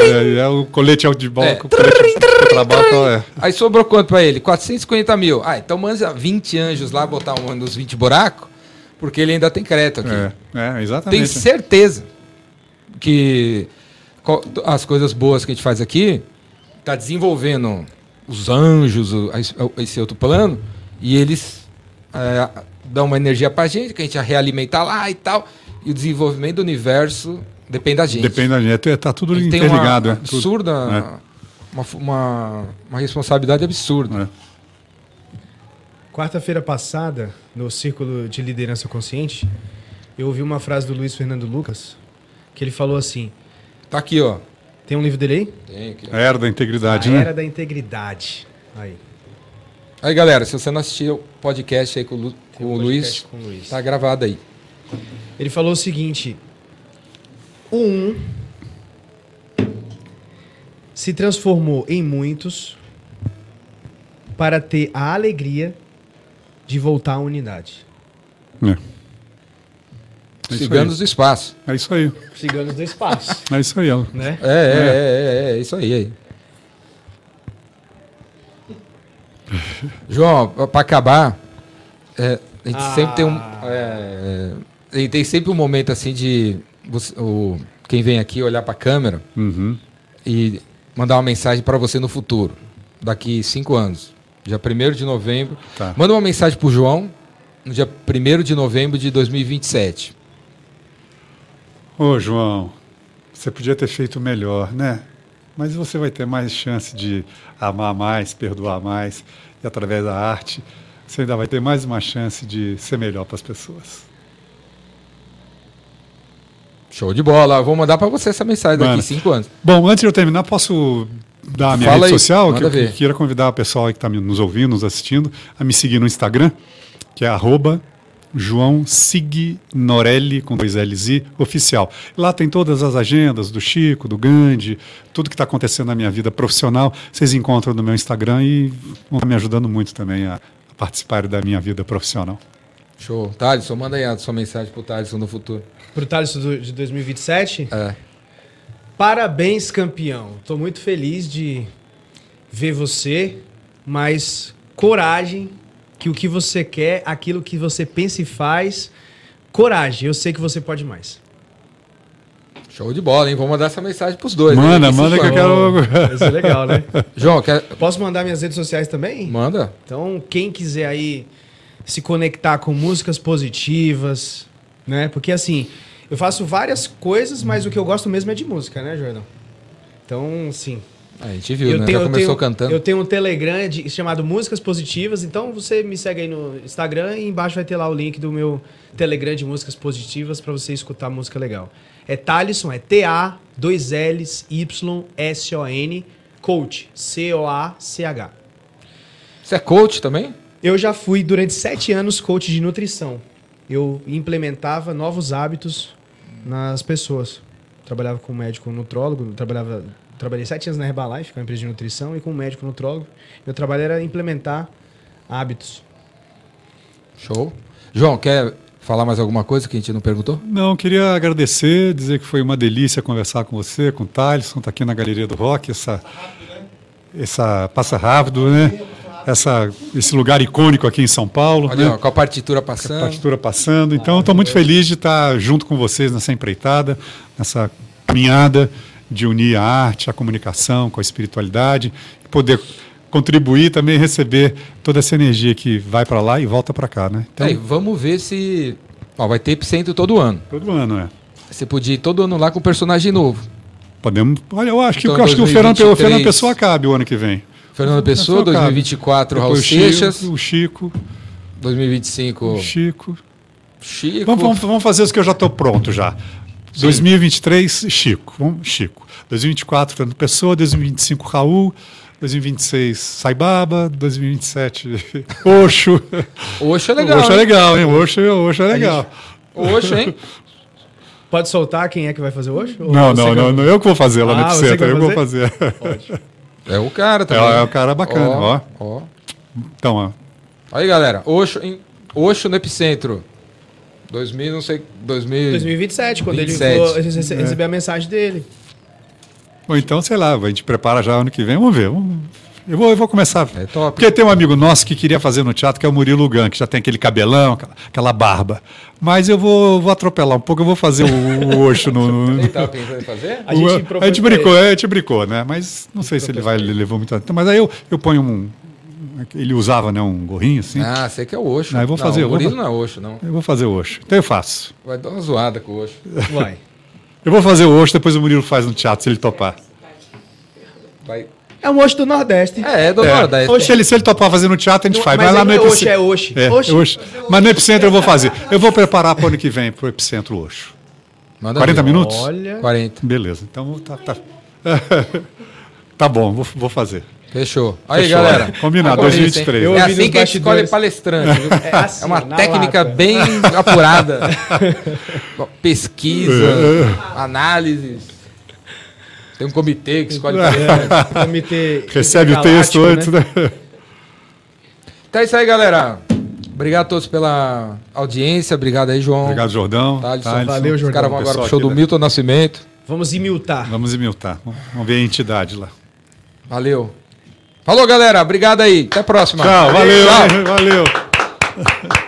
É, é o colete alto de bola,
É.
o colete de trabalho, é.
Aí sobrou quanto pra ele? 450 mil. Ah, então manda 20 anjos lá botar um nos 20 buracos, porque ele ainda tem crédito aqui.
É, é, exatamente.
certeza que as coisas boas que a gente faz aqui tá desenvolvendo os anjos, a- esse- outro plano, e eles é, dão uma energia pra gente, que a gente realimenta lá e tal. E o desenvolvimento do universo depende da gente.
Depende da gente. É, Tá tudo
Ele tem
interligado.
uma
é,
absurda,
É.
uma, uma, uma responsabilidade absurda.
É.
Quarta-feira passada, no Círculo de Liderança Consciente, eu ouvi uma frase do Luiz Fernando Lucas, que ele falou assim:
Tá aqui, ó.
tem um livro dele aí?
Tem aqui.
A era da integridade,
A
né?
Era da Integridade. Aí.
Aí, galera, se você não assistiu o podcast aí com o, Lu- com
um
o Luiz,
com o Luiz.
tá gravado aí.
Ele falou o seguinte: o um se transformou em muitos para ter a alegria de voltar à unidade.
É. É
Ciganos
aí.
do espaço.
É isso aí.
Ciganos do espaço,
É isso aí. ó.
né?
É, é, é, é, é, isso aí. aí. João, para acabar, é, a gente
Ah.
sempre tem um. É, é, tem sempre um momento assim de você- o, quem vem aqui olhar para a câmera
Uhum.
e mandar uma mensagem para você no futuro, daqui cinco anos, dia 1 de novembro.
Tá.
Manda uma mensagem pro João no dia 1 de novembro de 2027.
Ô, João, você podia ter feito melhor, né? Mas você vai ter mais chance de amar mais, perdoar mais, e através da arte, você ainda vai ter mais uma chance de ser melhor para as pessoas.
Show de bola. Vou mandar para você essa mensagem daqui
Manda.
cinco anos.
Bom, antes de eu terminar, posso dar a minha
Fala
rede
aí,
social? Que
manda
eu
ver.
queria convidar o pessoal aí que está nos ouvindo, nos assistindo, a me seguir no Instagram, que é arroba João Signorelli, com dois L's I, oficial. Lá tem todas as agendas do Chico, do Gandhi, tudo que está acontecendo na minha vida profissional, vocês encontram no meu Instagram e vão estar me ajudando muito também a, a participar da minha vida profissional.
Show. Thaleson, manda aí a sua mensagem pro Thaleson no futuro.
Pro Thales do- de 2027.
É.
Parabéns, campeão. Tô muito feliz de ver você, mas coragem, que o que você quer, aquilo que você pensa e faz, coragem. Eu sei que você pode mais.
Show de bola, hein? Vou mandar essa mensagem pros dois.
Manda,
hein?
manda que eu quero.
Isso é legal, né?
João, quer...
Posso mandar minhas redes sociais também?
manda.
Então, quem quiser aí se conectar com músicas positivas, né? Porque assim, eu faço várias coisas, mas o que eu gosto mesmo é de música, né, Jordão? Então, sim.
A gente viu, né? Já
eu
começou
tenho,
cantando.
Eu tenho um Telegram de- chamado Músicas Positivas, então você me segue aí no Instagram e embaixo vai ter lá o link do meu Telegram de Músicas Positivas para você escutar música legal. É Thalisson, é T-A, dois L's, Y, S-O-N, Coach, C-O-A-C-H.
Você é coach também?
Eu já fui durante sete anos coach de nutrição. Eu implementava novos hábitos nas pessoas. Trabalhava com médico nutrólogo, trabalhava, trabalhei sete anos na Herbalife, que é uma empresa de nutrição, e com um médico nutrólogo. Meu trabalho era implementar hábitos.
Show. João, quer falar mais alguma coisa que a gente não perguntou?
Não, queria agradecer, dizer que foi uma delícia conversar com você, com o Thaleson, tá aqui na Galeria do Rock, essa, essa passa rápido, né? Essa, esse lugar icônico aqui em São Paulo,
Olha,
né?
ó, com a partitura
a
passando.
partitura passando. Então, estou muito feliz de estar junto com vocês nessa empreitada, nessa caminhada de unir a arte, a comunicação com a espiritualidade, poder contribuir também e receber toda essa energia que vai para lá e volta para cá, né? Então,
Aí, vamos ver se. Ó, vai ter epicentro todo ano.
todo ano, é.
Você podia ir todo ano lá com um personagem novo.
Podemos. Olha, eu acho que,
Então,
eu acho que o Fernando, o
2023.
Fernando Pessoa cabe o ano que vem.
Fernando Pessoa,
Sorocaba.
2024, Raul Seixas.
Chico, o Chico,
2025,
o Chico.
Chico.
Vamos, vamos, vamos fazer os que eu já estou pronto já. 2023, Chico. Vamos, Chico. 2024, Fernando Pessoa. 2025, Raul. 2026, Saibaba. 2027, Oxo.
Oxo é legal.
Oxo é legal, hein? Oxo, Oxo é legal.
Oxo, hein?
Pode soltar quem é que vai fazer hoje?
Não, não, não, não. Eu que vou fazer lá no
Ah,
Epicentro.
que
Eu vou fazer.
É o cara também.
É, é o cara bacana, ó.
ó.
Então, ó.
Aí, galera. Oxo, em, Oxo no Epicentro. 2000, não sei. 2000.
2027, quando
27.
ele rece-
É.
receber a mensagem dele.
Ou então, sei lá, a gente prepara já ano que vem. Vamos ver. vamos- Eu vou, eu vou começar.
É top.
Porque tem um amigo nosso que queria fazer no teatro, que é o Murilo Gun, que já tem aquele cabelão, aquela, aquela barba. Mas eu vou, vou atropelar um pouco, eu vou fazer o, o Oxo no. no-
Ele tava pensando em fazer?
A gente
a gente brincou, a gente brincou, né? Mas não sei se ele vai levou muito tempo. Mas aí eu, eu ponho um. Ele usava né, um gorrinho assim.
Ah, sei que é o Oxo.
Ah, eu vou fazer,
Não,
eu
o
vou
Murilo
fa-
não é Oxo, não.
Eu vou fazer o Oxo. Então eu faço.
Vai dar uma zoada com o Oxo.
Vai.
Eu vou fazer o Oxo, depois o Murilo faz no teatro, se ele topar.
Vai.
É um Oxo do Nordeste.
É, é do
É.
Nordeste.
Oxe, ele, se ele topar fazer no teatro, a gente
Não,
faz.
mas
Vai lá
aí
no
é Oxo,
Epicentro.
é Oxi.
É,
Oxi.
Oxi. Mas no Epicentro eu vou fazer. Eu vou preparar para o ano que vem, para o Epicentro Oxo.
Manda
40
ver.
minutos?
Olha.
40.
Beleza, então tá. Tá, tá bom, vou, vou fazer.
Fechou. Aí,
Fechou.
galera.
Combinado,
Agora é isso,
2023.
hein?
Eu
É assim que a gente escolhe palestrante.
É assim,
É uma técnica
lata.
bem apurada. Pesquisa, análises. Tem um comitê que escolhe palestrante.
É, comitê
Recebe o texto
intergaláctico,
antes, né?
Então é isso aí, galera. Obrigado a todos pela audiência. Obrigado aí, João.
Obrigado, Jordão.
Thaleson.
Thaleson.
Valeu,
Os
Jordão.
caras vão agora pro show
aqui,
do
né?
Milton Nascimento.
Vamos imiltar.
Vamos imiltar. Vamos ver a entidade lá.
Valeu. Falou, galera. Obrigado aí. Até a próxima.
Tchau, valeu,
Tchau.
valeu.